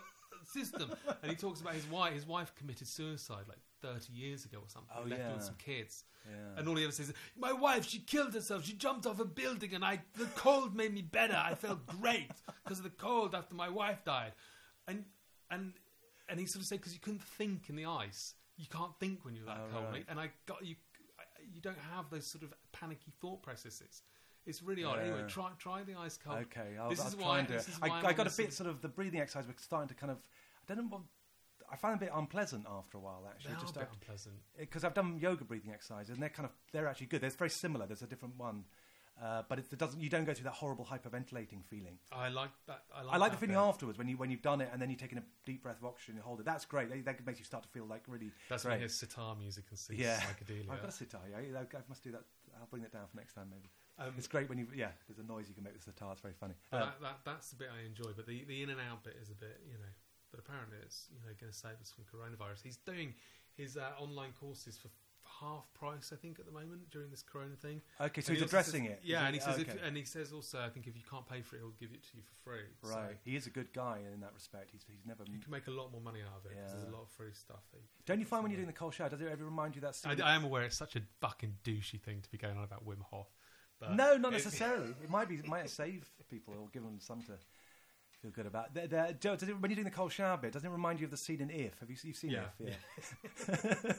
system. And he talks about his wife. His wife committed suicide like 30 years ago or something. Oh, left yeah. with some kids. Yeah. And all he ever says, is, "My wife, she killed herself. She jumped off a building, and I the cold made me better. I felt great because of the cold after my wife died." And and and he sort of said, "Because you couldn't think in the ice. You can't think when you're that Oh, cold, right. And I got you. You don't have those sort of panicky thought processes. It's really odd. Anyway, try try the ice cold. Okay, I'll, This I'll is try why- and do it. I, I got a bit sort of the breathing exercise. We're starting to kind of. I don't know what. I find it a bit unpleasant after a while. They Actually, are just a bit unpleasant. because I've done yoga breathing exercises and they're kind of they're actually good. They're very similar. There's a different one, uh, but it, doesn't. You don't go through that horrible hyperventilating feeling. I like that. I like, I like the feeling bit. afterwards when you when you've done it and then you're taking a deep breath of oxygen and you hold it. That's great. That, that makes you start to feel like really. That's great. when you hear sitar music and see Yeah. psychedelia. I've got a sitar. Yeah, I, I must do that. I'll bring that down for next time maybe. Um, It's great when you yeah. There's a noise you can make with the sitar. It's very funny. Uh, that, that, that's the bit I enjoy. But the, the in and out bit is a bit, you know. But apparently, it's you know going to save us from coronavirus. He's doing his uh, online courses for half price, I think, at the moment during this corona thing. okay, so And he's he addressing says- it. Yeah, and he says, okay. if, and he says also, I think if you can't pay for it, he'll give it to you for free. So right. he is a good guy in that respect. He's he's never. you can make a lot more money out of it because there's a lot of free stuff. That Don't you find when you're doing the cold shower, does it ever remind you that? I, I am aware it's such a fucking douchey thing to be going on about Wim Hof. But no, not necessarily. It might be. It might save people or give them something to feel good about. Joe, it, when you're doing the cold shower bit, doesn't it remind you of the scene in If? Have you you've seen Yeah. If? Yeah.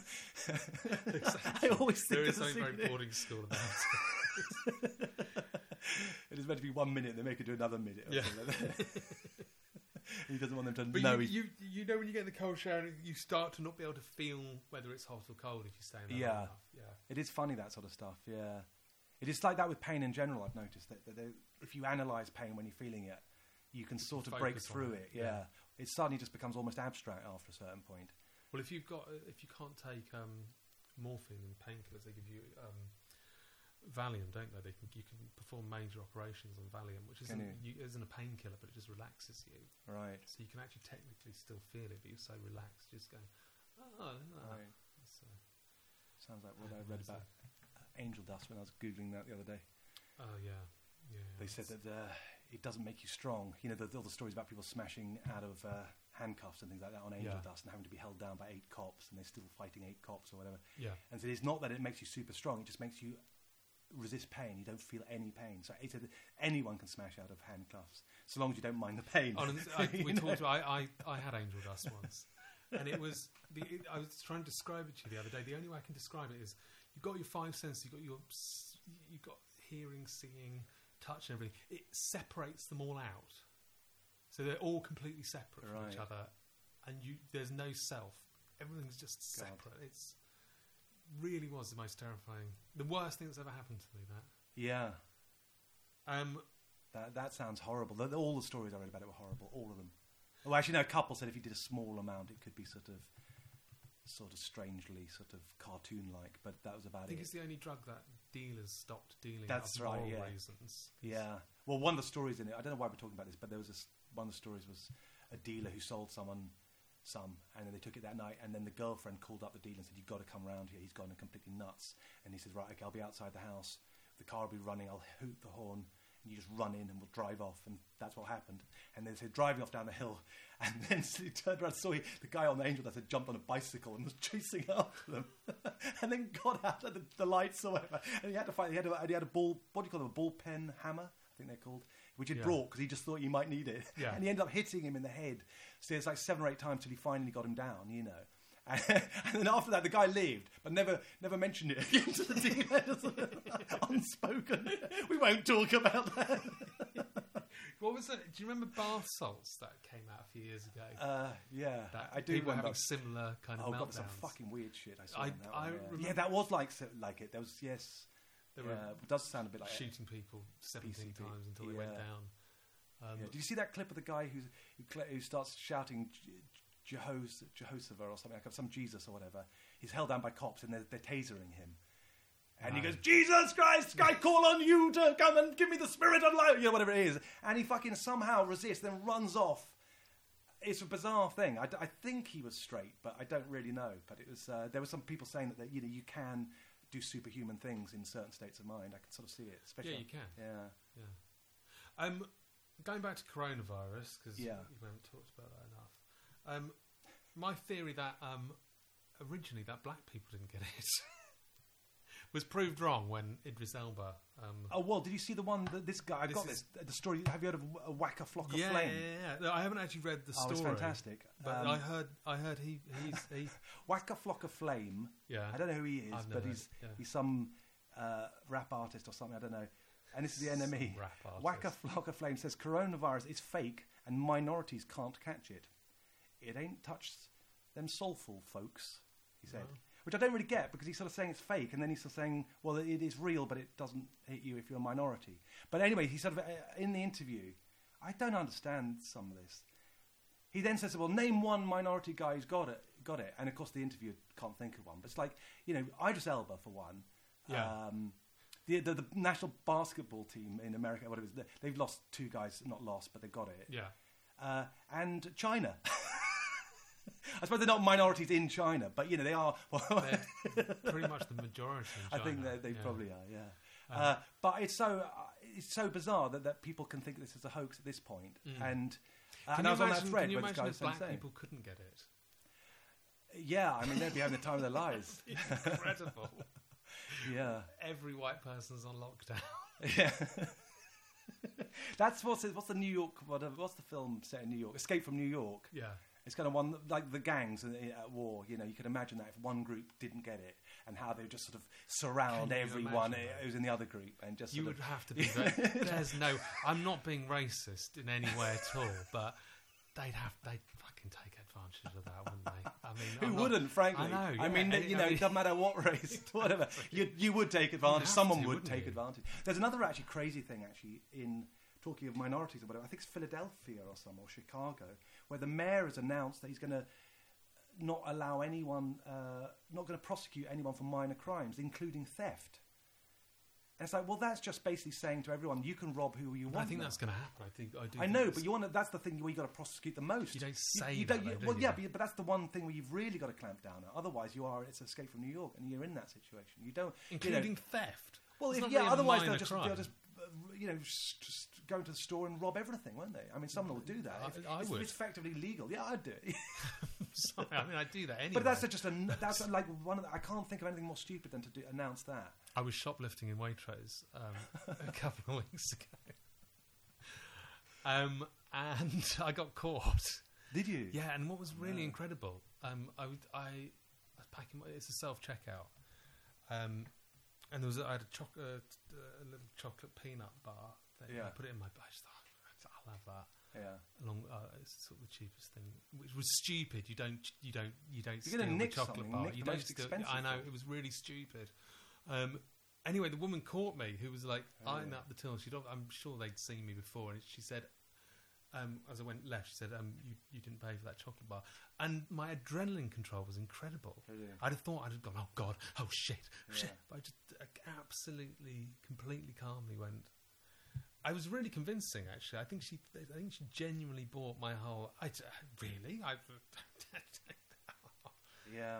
I always think there is something very boarding school about it. It is meant to be one minute, they make it do another minute. Yeah. something like that. he doesn't want them to But know. you, he's- you, you know when you get in the cold shower, you start to not be able to feel whether it's hot or cold if you stay in there Yeah. Yeah. It is funny that sort of stuff. Yeah, it is like that with pain in general. I've noticed that, that they, if you analyze pain when you're feeling it, you can sort of break through it, it. Yeah. yeah. it suddenly just becomes almost abstract after a certain point. Well, if you've got, if you can't take um, morphine and painkillers, they give you um, Valium, don't they? They can, you can perform major operations on Valium, which isn't, you, isn't a painkiller, but it just relaxes you. Right. So you can actually technically still feel it, but you're so relaxed, just going, oh, ah." Right. So, Sounds like what I read about uh, angel dust when I was googling that the other day. oh yeah, yeah. They said that uh, it doesn't make you strong. You know, the, all the stories about people smashing out of uh, handcuffs and things like that on angel Yeah. dust and having to be held down by eight cops, and they're still fighting eight cops or whatever. yeah. And so it's not that it makes you super strong; it just makes you resist pain. You don't feel any pain. So anyone can smash out of handcuffs, so long as you don't mind the pain. Honestly, I, we talked. About, I, I I had angel dust once, and it was. The, it, I was trying to describe it to you the other day. The only way I can describe it is you've got your five senses. You've got your you've got hearing, seeing, touch, and everything. It separates them all out, so they're all completely separate from each other, and you there's no self. Everything's just God. separate. It's really was the most terrifying, the worst thing that's ever happened to me. That. yeah, Um, that that sounds horrible. The- all the stories I read about it were horrible. All of them. Well, actually, no. A couple said if you did a small amount, it could be sort of, sort of strangely, sort of cartoon-like. But that was about it. I think it. it's the only drug that dealers stopped dealing. That's right, yeah. reasons. Yeah. Well, one of the stories in it, I don't know why we're talking about this, but there was this, one of the stories was a dealer who sold someone some, and then they took it that night. And then the girlfriend called up the dealer and said, "You've got to come round here. He's gone completely nuts." And he said, "Right, okay, I'll be outside the house. The car will be running. I'll hoot the horn." And you just run in and we'll drive off, and that's what happened. And they said, driving off down the hill, and then he turned around, saw he, the guy on the angel that had jumped on a bicycle and was chasing after them, and then got out of the, the lights or whatever. And he had to fight. He had a, he had a ball. What do you call them? A ball pen hammer, I think they're called, which he Yeah. brought because he just thought you might need it. Yeah. And he ended up hitting him in the head. So it's like seven or eight times till he finally got him down. You know. And, then after that, the guy lived, but never, never mentioned it again to the dealer. Unspoken. We won't talk about that. What was it? Do you remember bath salts that came out a few years ago? Uh, yeah, that I do people were remember. having similar kind of Oh meltdowns. god, some fucking weird shit I saw. I- that I one, yeah. yeah, that was like like it. There was yes, They yeah, were it does sound a bit like shooting people 17 PCP, times until they went down. Um, Yeah. Did you see that clip of the guy who's, who, who starts shouting Je- Jehos- Jehoshaphat or something like some Jesus or whatever? He's held down by cops and they're, they're tasering him. And he goes, Jesus Christ, I call on you to come and give me the spirit of life, you know, whatever it is. And he fucking somehow resists, then runs off. It's a bizarre thing. I, d- I think he was straight, but I don't really know. But it was. Uh, there were some people saying that, that you know you can do superhuman things in certain states of mind. I can sort of see it. Especially, Yeah, you can. Yeah. Yeah. Um, going back to coronavirus because Yeah. we haven't talked about that enough. Um, my theory that um, originally that black people didn't get it was proved wrong when Idris Elba. Um, Oh well, did you see the one that this guy? I This got is- this. The story. Have you heard of a whack a flock of yeah, flame? yeah, yeah. No, I haven't actually read the Oh, story. it's fantastic. But Um, I heard, I heard he, he's, he, Waka Flocka Flame. yeah. I don't know who he is, but he's yeah. he's some uh, rap artist or something. I don't know. And this is the enemy. Waka Flocka Flame says coronavirus is fake and minorities can't catch it. It ain't touched them soulful folks. He said. No. Which I don't really get because he's sort of saying it's fake, and then he's sort of saying, well, it is real, but it doesn't hit you if you're a minority. But anyway, he sort of, uh, in the interview, I don't understand some of this. He then says, well, name one minority guy who's got it, got it. And of course, the interviewer can't think of one. But it's like, you know, Idris Elba, for one. Yeah. Um, the, the, the national basketball team in America, whatever it is, they- they've lost two guys, not lost, but they've got it. yeah. Uh, and China. I suppose they're not minorities in China, but, you know, they are. Pretty much the majority. In I think they, they yeah. probably are, yeah. Um, uh, but it's so uh, it's so bizarre that, that people can think this is a hoax at this point. Mm. And, uh, Can and I you was on that imagine, thread can you where this imagine guy if was black people couldn't get it? Yeah, I mean they'd be having the time of their lives. Incredible. Yeah, Every white person's on lockdown. yeah. That's what's what's the New York what, what's the film set in New York? Escape from New York. Yeah. It's kind of one like the gangs at war. You know, you can imagine that if one group didn't get it, and how they would just sort of surround everyone who's in the other group, and just You would of, have to be. Very, there's no. I'm not being racist in any way at all, but they'd have. They'd fucking take advantage of that, wouldn't they? I mean, Who not- wouldn't, frankly? I know. I mean, you I know, mean- it doesn't matter what race, whatever. You, you would take advantage. Someone to, would take you? advantage. There's another actually crazy thing actually in talking of minorities or whatever. I think it's Philadelphia or some or Chicago, where the mayor has announced that he's going to not allow anyone, uh, not going to prosecute anyone for minor crimes, including theft. And it's like, well, that's just basically saying to everyone, you can rob who you want. I think now. that's going to happen. I think I do. I know, but you want to, that's the thing where you got to prosecute the most. You don't say you, that, you- though, well, you? yeah, but, but that's the one thing where you've really got to clamp down on. Otherwise, you are it's escape from New York, and you're in that situation. You don't, you know- including theft. well, if, yeah. really otherwise, they'll just, they'll just, you know, just, go into the store and rob everything, won't they? I mean, someone will do that. I- If- I it's, would. It's effectively legal. Yeah, I'd do it. Sorry, I mean, I'd do that anyway. but that's just a that's like one. Of the, I can't think of anything more stupid than to do, announce that. I was shoplifting in Waitrose um, a couple of weeks ago, um, and I got caught. Did you? Yeah, and what was really No. incredible, um, I, would, I was packing. My, it's a self checkout, um, and there was a, I had a, choc- uh, uh, a little chocolate peanut bar. Thing. Yeah. I put it in my. I just thought I'll have that. Yeah. Along, uh, it's sort of the cheapest thing, which was stupid. You don't, you don't, you don't You're steal the chocolate bar. nick you don't steal. expensive I know thing. it was really stupid. Um, anyway, the woman caught me, who was like Oh, eyeing yeah. up the till. She'd, I'm sure they'd seen me before, and she said, um, as I went left, she said, um, you, "You didn't pay for that chocolate bar," and my adrenaline control was incredible. Really? I'd have thought I'd have gone, "Oh God, oh shit, shit," but I just absolutely, completely calmly went. I was really convincing, actually. I think she, I think she genuinely bought my whole. I really, I. Yeah.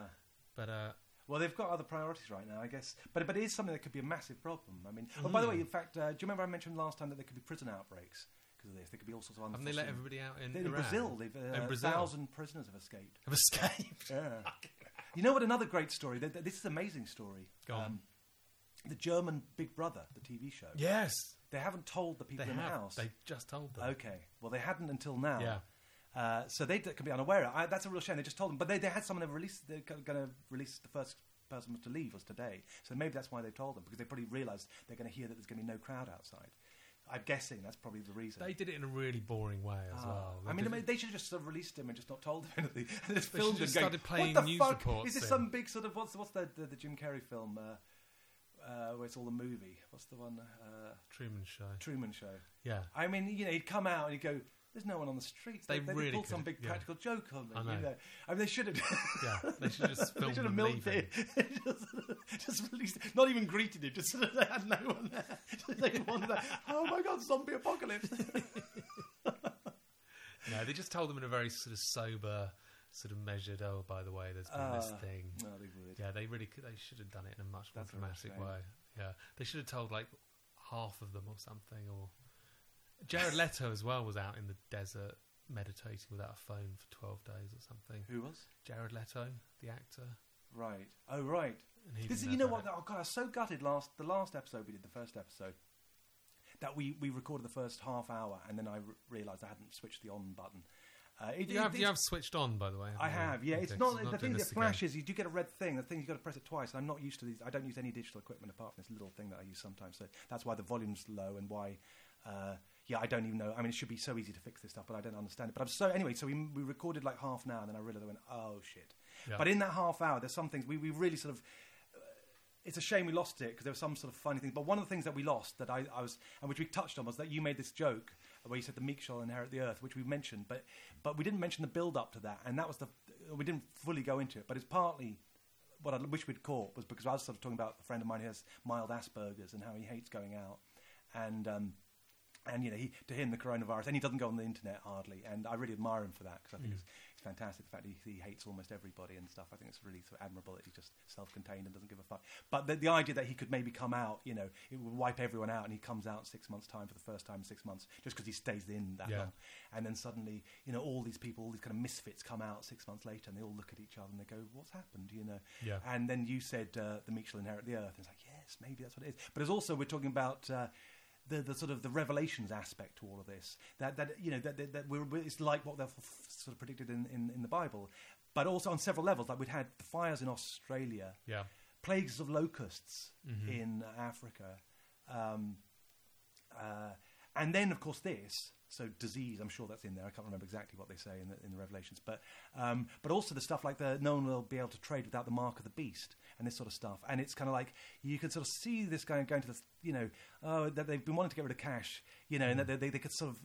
but uh, Well, they've got other priorities right now, I guess. But but it is something that could be a massive problem. I mean, oh, by the way, Mm. in fact, uh, do you remember I mentioned last time that there could be prison outbreaks because of this? There could be all sorts of. haven't they let everybody out in, in Brazil, they've uh, In Brazil. a thousand prisoners have escaped. have escaped. Yeah. you know what? Another great story. th- th- This is an amazing story. Um, Go on. the German Big Brother, the TV show. Yes, They haven't told the they people in have. the house. They just told them. Okay. Well, they hadn't until now. Yeah. Uh, so they d- can be unaware. I, that's a real shame. They just told them, but they, they had someone that released. They're going to release the first person to leave was today. So maybe that's why they told them because they probably realised they're going to hear that there's going to be no crowd outside. I'm guessing that's probably the reason. They did it in a really boring way as Ah. well. I mean, did- I mean, they should have just sort of released him and just not told him anything. And just They filmed should him just going, started playing what the news fuck? reports Is this some big sort of what's what's the the, the Jim Carrey film uh, uh, where it's all the movie? What's the one? Uh, Truman Show. Truman Show. Yeah, I mean, you know, he'd come out and he'd go, "There's no one on the streets." They they, really pulled some could, big yeah. practical joke on me. I You know. know? I mean, they should have. yeah. They should just they should have them milked it. just, just released it. Not even greeted him. Just they had no one there. They one there. Oh my god, zombie apocalypse! No, they just told them in a very sort of sober, sort of measured. Oh, by the way, there's been this Ah, thing. No, they would. Yeah, they really could, they should have done it in a much more That's dramatic way. Yeah, they should have told like half of them or something. Or Jared Leto as well was out in the desert meditating without a phone for twelve days or something. Who was? Jared Leto, the actor. Right. Oh, right. This, you know what? it. Oh god, I was so gutted. Last the last episode we did, the first episode, that we, we recorded the first half hour, and then I r- realised I hadn't switched the on button. Uh, it, You it- have you have switched on by the way. I have, yeah. Okay, It's not I'm the thing that again. flashes. You do get a red thing. The thing you've got to press it twice. I'm not used to these. I don't use any digital equipment apart from this little thing that I use sometimes. So that's why the volume's low and why. Uh, yeah, I don't even know. I mean, it should be so easy to fix this stuff, but I don't understand it. But I'm so anyway. So we, we recorded like half an hour, and then I I went, oh shit. Yeah. But in that half hour, there's some things we, we really sort of. uh, It's a shame we lost it because there were some sort of funny things. But one of the things that we lost that I, I was and which we touched on was that you made this joke where you said the meek shall inherit the earth, which we mentioned, but but we didn't mention the build up to that, and that was the we didn't fully go into it. But it's partly what I wish we'd caught was because I was sort of talking about a friend of mine who has mild Asperger's and how he hates going out, and um, and you know he to him the coronavirus, and he doesn't go on the internet hardly, and I really admire him for that because I think Mm. it's, it's fantastic the fact he, he hates almost everybody and stuff. I think it's really sort of admirable that he's just self-contained and doesn't give a fuck. But the, the idea that he could maybe come out, you know, it would wipe everyone out, and he comes out six months time for the first time in six months just because he stays in that Yeah. long, and then suddenly you know all these people, all these kind of misfits come out six months later, and they all look at each other and they go, "What's happened?" You know. Yeah. And then you said uh, the meek shall inherit the earth. And it's like, yes, maybe that's what it is. But it's also we're talking about uh, the the sort of the revelations aspect to all of this. That that you know that that, that we're, it's like what they've sort of predicted in, in in the Bible, but also on several levels. Like we'd had the fires in Australia, Yeah. plagues of locusts Mhm. in Africa, um, uh, and then of course this. So disease, I'm sure that's in there. I can't remember exactly what they say in the, in the Revelations, but um, but also the stuff like the no one will be able to trade without the mark of the beast and this sort of stuff. And it's kind of like you can sort of see this guy going to this, you know, oh, that they've been wanting to get rid of cash, you know, and that they, they, they could sort of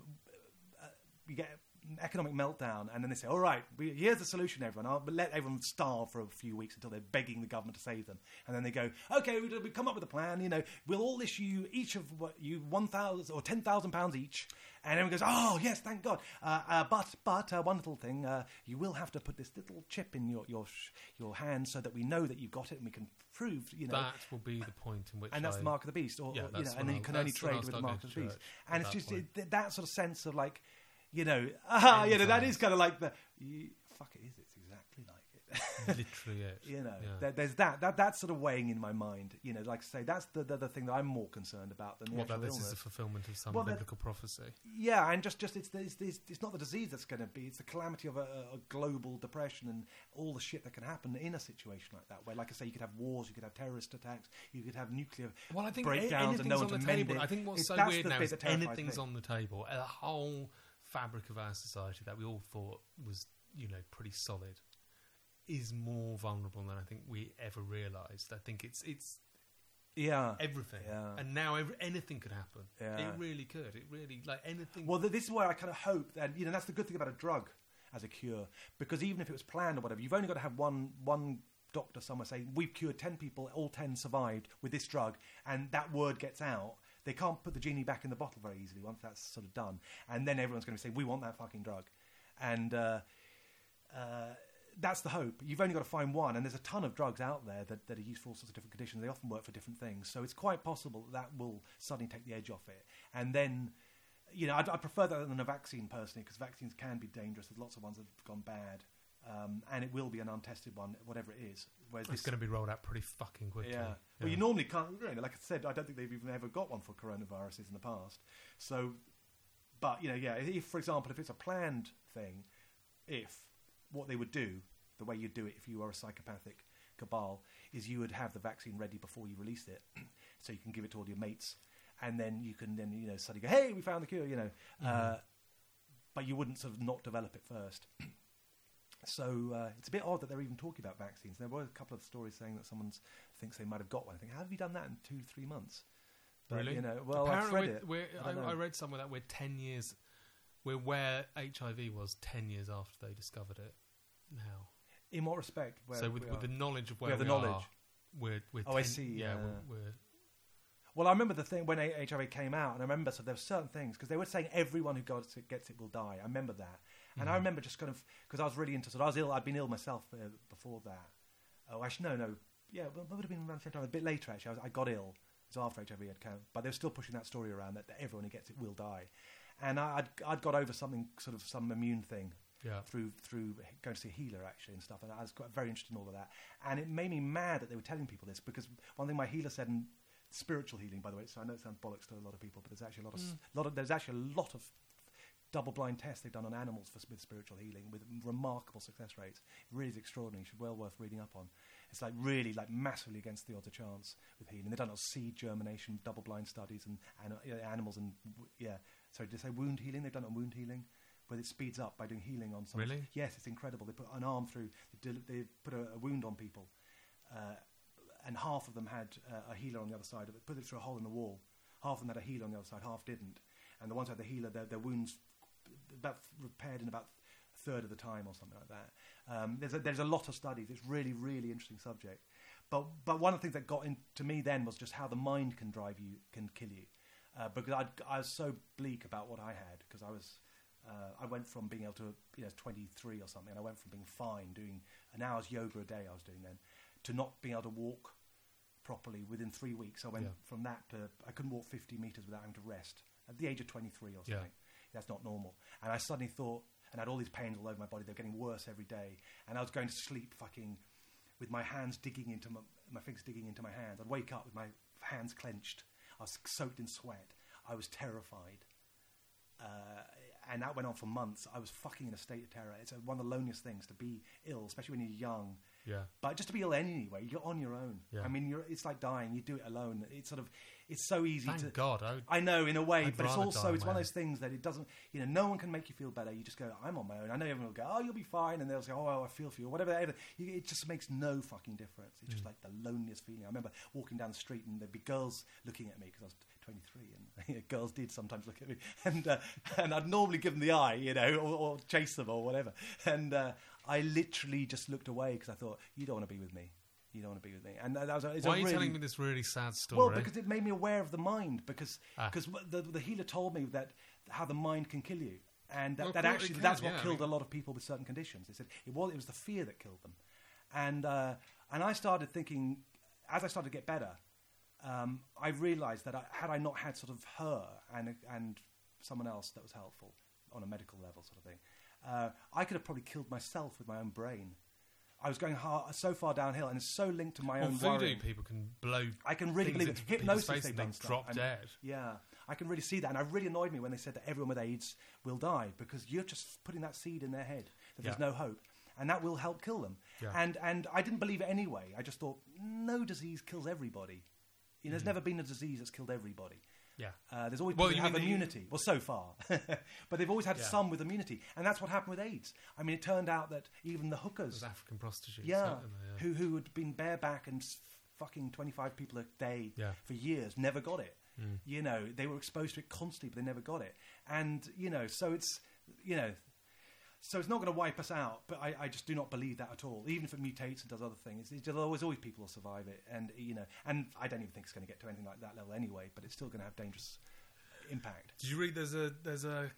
uh, you get economic meltdown, and then they say, "All right, we, here's the solution, everyone. I'll let everyone starve for a few weeks until they're begging the government to save them." And then they go, "Okay, we, we come up with a plan. You know, we'll all issue each of what, you one thousand or ten thousand pounds each." And everyone goes, "Oh yes, thank God." Uh, uh, but but uh, one little thing, uh, you will have to put this little chip in your your sh- your hand so that we know that you've got it and we can prove, you know. That will be the point in which and that's the mark of the beast, or, Yeah, or, you know, and then you can only that's when I'll trade with the mark of the beast. And it's just it, that sort of sense of like, you know, ah, you know, that is kind of like the you, fuck it is. It's exactly like it. literally it. you know, Yeah. there, there's that that that's sort of weighing in my mind. You know, like I say, that's the the, the thing that I'm more concerned about than the What this illness. is the fulfillment of some Well, that- biblical prophecy. Yeah, and just just it's it's, it's it's not the disease that's going to be; it's the calamity of a, a global depression and all the shit that can happen in a situation like that. Where, like I say, you could have wars, you could have terrorist attacks, you could have nuclear Well, I think breakdowns and anything's no one on to the mend table. it. I think what's It's- so weird now is that anything's me. on the table. A whole fabric of our society that we all thought was, you know, pretty solid, is more vulnerable than I think we ever realised. I think it's it's Yeah, everything, Yeah. and now every, anything could happen. Yeah. It really could. It really like anything. Well, this is where I kind of hope that you know that's the good thing about a drug as a cure because even if it was planned or whatever, you've only got to have one one doctor somewhere say we've cured ten people, all ten survived with this drug, and that word gets out. They can't put the genie back in the bottle very easily once that's sort of done. And then everyone's going to say, we want that fucking drug. And uh, uh, that's the hope. You've only got to find one, and there's a ton of drugs out there that, that are used for all sorts of different conditions. They often work for different things. So it's quite possible that, that will suddenly take the edge off it. And then, you know, I'd, I prefer that than a vaccine personally, because vaccines can be dangerous. There's lots of ones that have gone bad. Um, and it will be an untested one, whatever it is. Whereas It's this, going to be rolled out pretty fucking quickly. yeah. Well, you normally can't. You know, like I said, I don't think they've even ever got one for coronaviruses in the past. So, but you know, yeah. If, for example, if it's a planned thing, if what they would do, the way you'd do it, if you are a psychopathic cabal, is you would have the vaccine ready before you release it, so you can give it to all your mates, and then you can then you know suddenly go, hey, we found the cure, you know. Uh, but you wouldn't sort of not develop it first. So uh, it's a bit odd that they're even talking about vaccines. There were a couple of stories saying that someone thinks they might have got one. I think, how have you done that in two, three months? But, Really? You know, well, Apparently, read we're, we're, I I, I, read somewhere that we're 10 years, we're where HIV was 10 years after they discovered it now. In what respect? Where so, with, with the knowledge of where We have the knowledge. are, we're, we're Oh, I see, Yeah, yeah. We're, we're, Well, I remember the thing when HIV came out, and I remember so there were certain things because they were saying everyone who gets it, gets it will die. I remember that, and I remember just kind of because I was really into. I was ill. I'd been ill myself uh, before that. Oh, actually, no, no. Yeah, well, that would have been around the same time. A bit later, actually. I, was, I got ill. It was after HIV had come, but they were still pushing that story around that, that everyone who gets it will die. And I, I'd, I'd got over something, sort of some immune thing, yeah. through through going to see a healer actually and stuff. And I was quite very interested in all of that. And it made me mad that they were telling people this because one thing my healer said, and spiritual healing, by the way. So I know it sounds bollocks to a lot of people, but there's actually a lot of, s lot of there's actually a lot of double-blind tests they've done on animals for, with spiritual healing with remarkable success rates. It really is extraordinary. It's well worth reading up on. It's like really like massively against the odds of chance with healing. They've done on seed germination, double-blind studies, and, and uh, animals and w- yeah. Sorry, did I say wound healing? They've done it on wound healing. Where it speeds up by doing healing on someone. Really? Yes, it's incredible. They put an arm through, they, did, they put a, a wound on people, uh, and half of them had uh, a healer on the other side of it, put it through a hole in the wall. Half of them had a healer on the other side, half didn't. And the ones who had the healer, their, their wounds about repaired in about a third of the time or something like that. Um, there's, a, there's a lot of studies. It's really, really interesting subject. But, but one of the things that got into me then was just how the mind can drive you, can kill you. Uh, because I'd, I was so bleak about what I had because I was uh, I went from being able to you know 23 or something and I went from being fine doing an hour's yoga a day I was doing then to not being able to walk properly within three weeks I went Yeah. from that to I couldn't walk 50 meters without having to rest at the age of 23 or something Yeah. That's not normal and I suddenly thought and I had all these pains all over my body they're getting worse every day and I was going to sleep fucking with my hands digging into my, my fingers digging into my hands I'd wake up with my hands clenched I was soaked in sweat I was terrified uh, and that went on for months. I was fucking in a state of terror. It's one of the loneliest things to be ill, especially when you're young. Yeah. But just to be ill anyway, you're on your own. Yeah. I mean, you're, it's like dying. You do it alone. It's sort of, it's so easy Thank to. God. I, I know in a way, I'd but it's also it's one of those things that it doesn't. You know, no one can make you feel better. You just go, I'm on my own. I know everyone will go, oh, you'll be fine, and they'll say, oh, well, I feel for you, or whatever. whatever. You, it just makes no fucking difference. It's Mm. just like the loneliest feeling. I remember walking down the street and there'd be girls looking at me because I was 23, and girls did sometimes look at me, and uh, and I'd normally give them the eye, you know, or, or chase them or whatever. And uh, I literally just looked away because I thought, you don't want to be with me. You don't want to be with me. And that was it's why a are you really, telling me this really sad story? well, because it made me aware of the mind. Because Ah. because the, the healer told me that how the mind can kill you, and that, Well, that actually can, that's what yeah, I killed mean- a lot of people with certain conditions. They said it was it was the fear that killed them, and uh, and I started thinking as I started to get better, um, I realised that I, had I not had sort of her and and someone else that was helpful on a medical level, sort of thing, uh, I could have probably killed myself with my own brain. I was going hard, so far downhill, and it's so linked to my well, own voodoo worrying. people can blow. I can really believe it. Hypnosis, and done they stuff. drop and- dead. Yeah, I can really see that, and it really annoyed me when they said that everyone with AIDS will die because you're just putting that seed in their head that there's no hope, and that will help kill them. Yeah. And and I didn't believe it anyway. I just thought no disease kills everybody. You know, there's never been a disease that's killed everybody. Yeah. Uh, there's always Well, people have immunity. Well, so far, but they've always had Yeah. some with immunity, and that's what happened with AIDS. I mean, it turned out that even the hookers, Those African prostitutes. yeah, yeah. who who had been bareback and fucking 25 people a day Yeah. for years never got it. You know, they were exposed to it constantly, but they never got it. And you know, so it's you know, so it's not going to wipe us out, but I, I just do not believe that at all. Even if it mutates and does other things, there's always always people will survive it, and you know, and I don't even think it's going to get to anything like that level anyway. But it's still going to have dangerous impact. Did you read? There's a there's a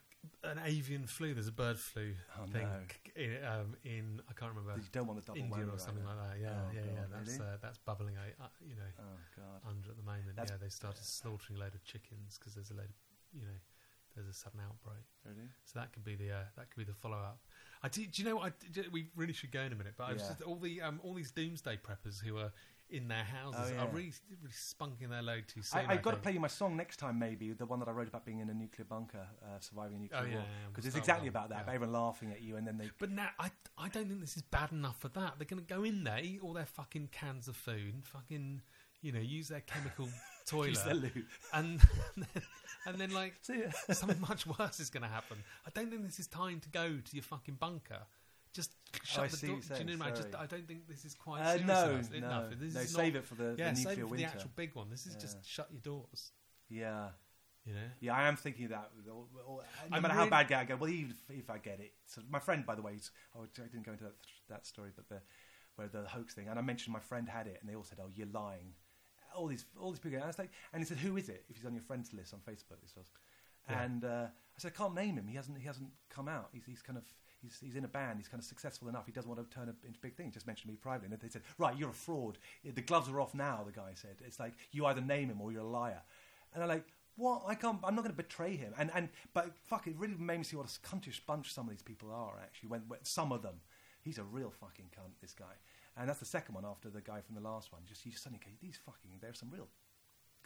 an avian flu. There's a bird flu Oh, thing no. in, um, in I can't remember You don't want the double India or something now. like that. Yeah, Oh, yeah, yeah. That's really? uh, that's bubbling. Uh, you know, Oh god. under at the moment. That's- yeah, they started slaughtering a load of chickens because there's a load of you know there's a sudden outbreak. Really? So that could be the uh, that could be the follow up. I do, do you know what? I, we really should go in a minute, but I was Yeah. just, all the um, all these doomsday preppers who are in their houses Oh, yeah. are really, really spunking their load too soon. I, I've got to play you my song next time, maybe the one that I wrote about being in a nuclear bunker, uh, surviving a nuclear Oh, yeah, war, yeah, yeah, because it's exactly about that. everyone laughing at you, and then they But now I I don't think this is bad enough for that. They're going to go in there, eat all their fucking cans of food, and fucking you know use their chemical toilet, use their loo. and and then like something much worse is going to happen. I don't think this is time to go to your fucking bunker. Just shut Oh, the door. Do you know what I mean? I just. I don't think this is quite Uh, serious no, enough. no, enough. This no. is Save not- it for the, yeah, the save it for winter. the actual big one. This is just shut your doors. Yeah, You know. yeah. I am thinking that. Or- or- No I'm matter really- how bad I get, well, even if, if I get it. So my friend, by the way, oh, I didn't go into that, that story, but the where the hoax thing, and I mentioned my friend had it, and they all said, "Oh, you're lying." All these, all these people, and I was like, and he said, "Who is it?" If he's on your friends list on Facebook, this was, Yeah. and uh, I said, "I can't name him. He hasn't, he hasn't come out. He's, he's kind of." He's, he's in a band. He's kind of successful enough. He doesn't want to turn it into big thing. He just mentioned me privately, and they said, "Right, you're a fraud. The gloves are off now." The guy said, "It's like you either name him or you're a liar." And I'm like, "What? I can't. I'm not going to betray him." And and but fuck, it really made me see what a cuntish bunch some of these people are. Actually, when, when some of them, he's a real fucking cunt. This guy, and that's the second one after the guy from the last one. Just you just suddenly go, these fucking. There's some real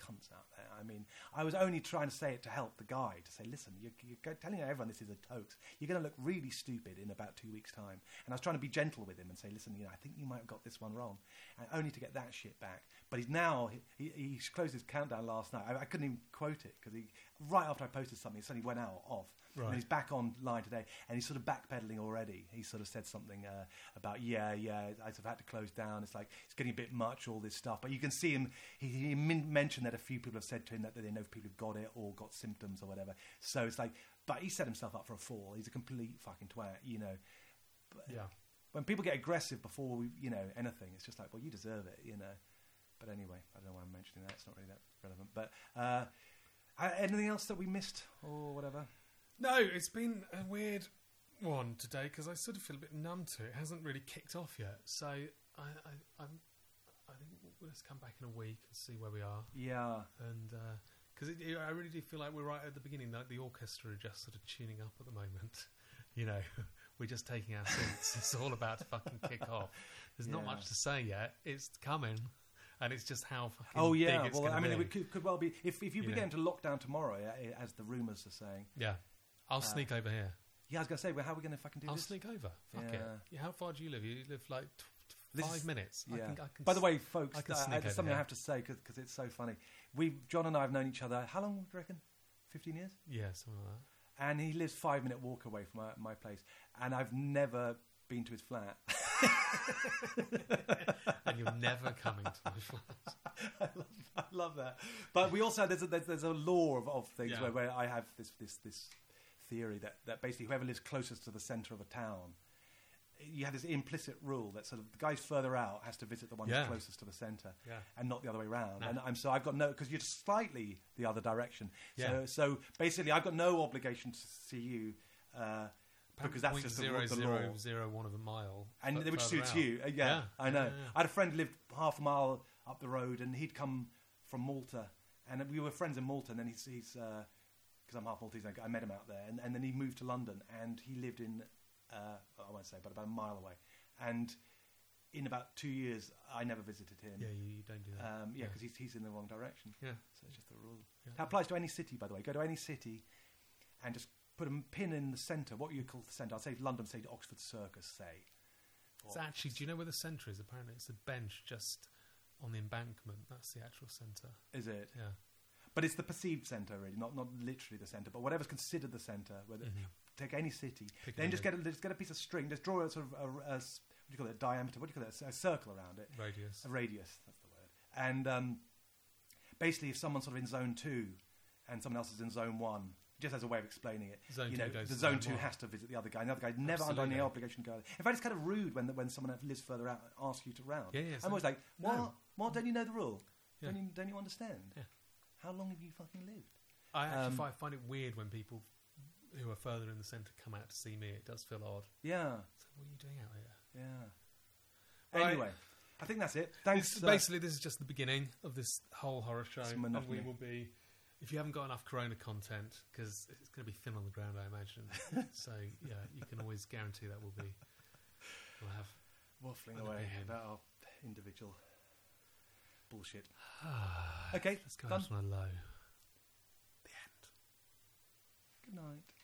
cunts out there. I mean, I was only trying to say it to help the guy to say, listen, you're, you're telling everyone this is a hoax. You're going to look really stupid in about two weeks' time. And I was trying to be gentle with him and say, listen, you know, I think you might have got this one wrong, and only to get that shit back. But he's now he, he, he closed his countdown last night. I, I couldn't even quote it because he right after I posted something, it suddenly went out off. Right. And he's back online today, and he's sort of backpedaling already. He sort of said something uh, about, yeah, yeah, I've had to close down. It's like it's getting a bit much, all this stuff. But you can see him. He, he min- mentioned that a few people have said to him that they know people have got it or got symptoms or whatever. So it's like, but he set himself up for a fall. He's a complete fucking twat, you know. But Yeah. when people get aggressive before we, you know anything, it's just like, well, you deserve it, you know. But anyway, I don't know why I'm mentioning that. It's not really that relevant. But uh, anything else that we missed or whatever? No, it's been a weird one today because I sort of feel a bit numb to it. It hasn't really kicked off yet, so I, I, I'm, I think we'll just come back in a week and see where we are. Yeah. And because I really do feel like we're right at the beginning, like the orchestra are just sort of tuning up at the moment. You know, we're just taking our seats. it's all about to fucking kick off. There's not much to say yet. It's coming, and it's just how fucking Oh yeah. big it's Well, I mean, be. it could, could well be if if you, You know. get into lockdown tomorrow, uh, as the rumours are saying. yeah, I'll Uh, sneak over here. Yeah, I was going to say, well, how are we going to fucking do this? I'll this? sneak over. Fuck it. Yeah. Yeah, how far do you live? You live like t- t- five is- minutes. I Yeah. can, I can By the way, folks, I can uh, sneak there's something I have to say because it's so funny. We, John and I have known each other. How long do you reckon? Fifteen years. yeah, something like that. And he lives five minute walk away from my, my place, and I've never been to his flat. and you're never coming to my flat. I, love, I love that. But we also there's a, there's, there's a law of, of things Yeah. where, where I have this this this theory that, that basically whoever lives closest to the centre of a town, you have this implicit rule that sort of the guys further out has to visit the one Yeah. closest to the centre, Yeah. and not the other way around. No. And I'm so I've got no because you're slightly the other direction. Yeah. So so basically I've got no obligation to see you. Uh, because that's just the, zero the zero law zero one of a mile, and which suits out. you. Uh, yeah, Yeah, I know. yeah, yeah. I had a friend who lived half a mile up the road, and he'd come from Malta, and we were friends in Malta. And then he's because I'm half Maltese, I met him out there, and, and then he moved to London, and he lived in uh, I won't say, but about a mile away, and. In about two years, I never visited him. Yeah, you, you don't do that. Um, yeah, Yeah. because he's, he's in the wrong direction. yeah, So it's just the rule. Yeah. That applies to any city, by the way. Go to any city and just put a pin in the centre. What you call the centre? I'd say London, say Oxford Circus, say. it's actually. Do you know where the centre is? Apparently, it's a bench just on the embankment. That's the actual centre. Is it? Yeah. But it's the perceived centre, really, not not literally the centre, but whatever's considered the centre. Whether Mhm. take any city, Pick then just get a, just get a piece of string, just draw a sort of a, a what do you call it, a diameter? What do you call it? A, a circle around it, radius. a radius. That's the word. And um, basically, if someone's sort of in zone two, and someone else is in zone one, just as a way of explaining it. Zone you know, the zone two has to visit the other guy. and The other guy never under any obligation to go. In fact, it's kind of rude when when someone lives further out asks you to round. Yeah, yeah, I'm always like, what? no. What? Don't you know the rule? Yeah. Don't you don't you understand? Yeah. How long have you fucking lived? I actually Um, find it weird when people who are further in the centre come out to see me. It does feel odd. Yeah, So what are you doing out here? yeah. Right. Anyway, I think that's it. Thanks. It's- uh, basically, this is just the beginning of this whole horror show, It's and we will be. If you haven't got enough Corona content, because it's going to be thin on the ground, I imagine. so yeah, you can always guarantee that will be. We'll have. waffling away opinion. about our individual bullshit. okay, Let's go done. out on a low. The end. Good night.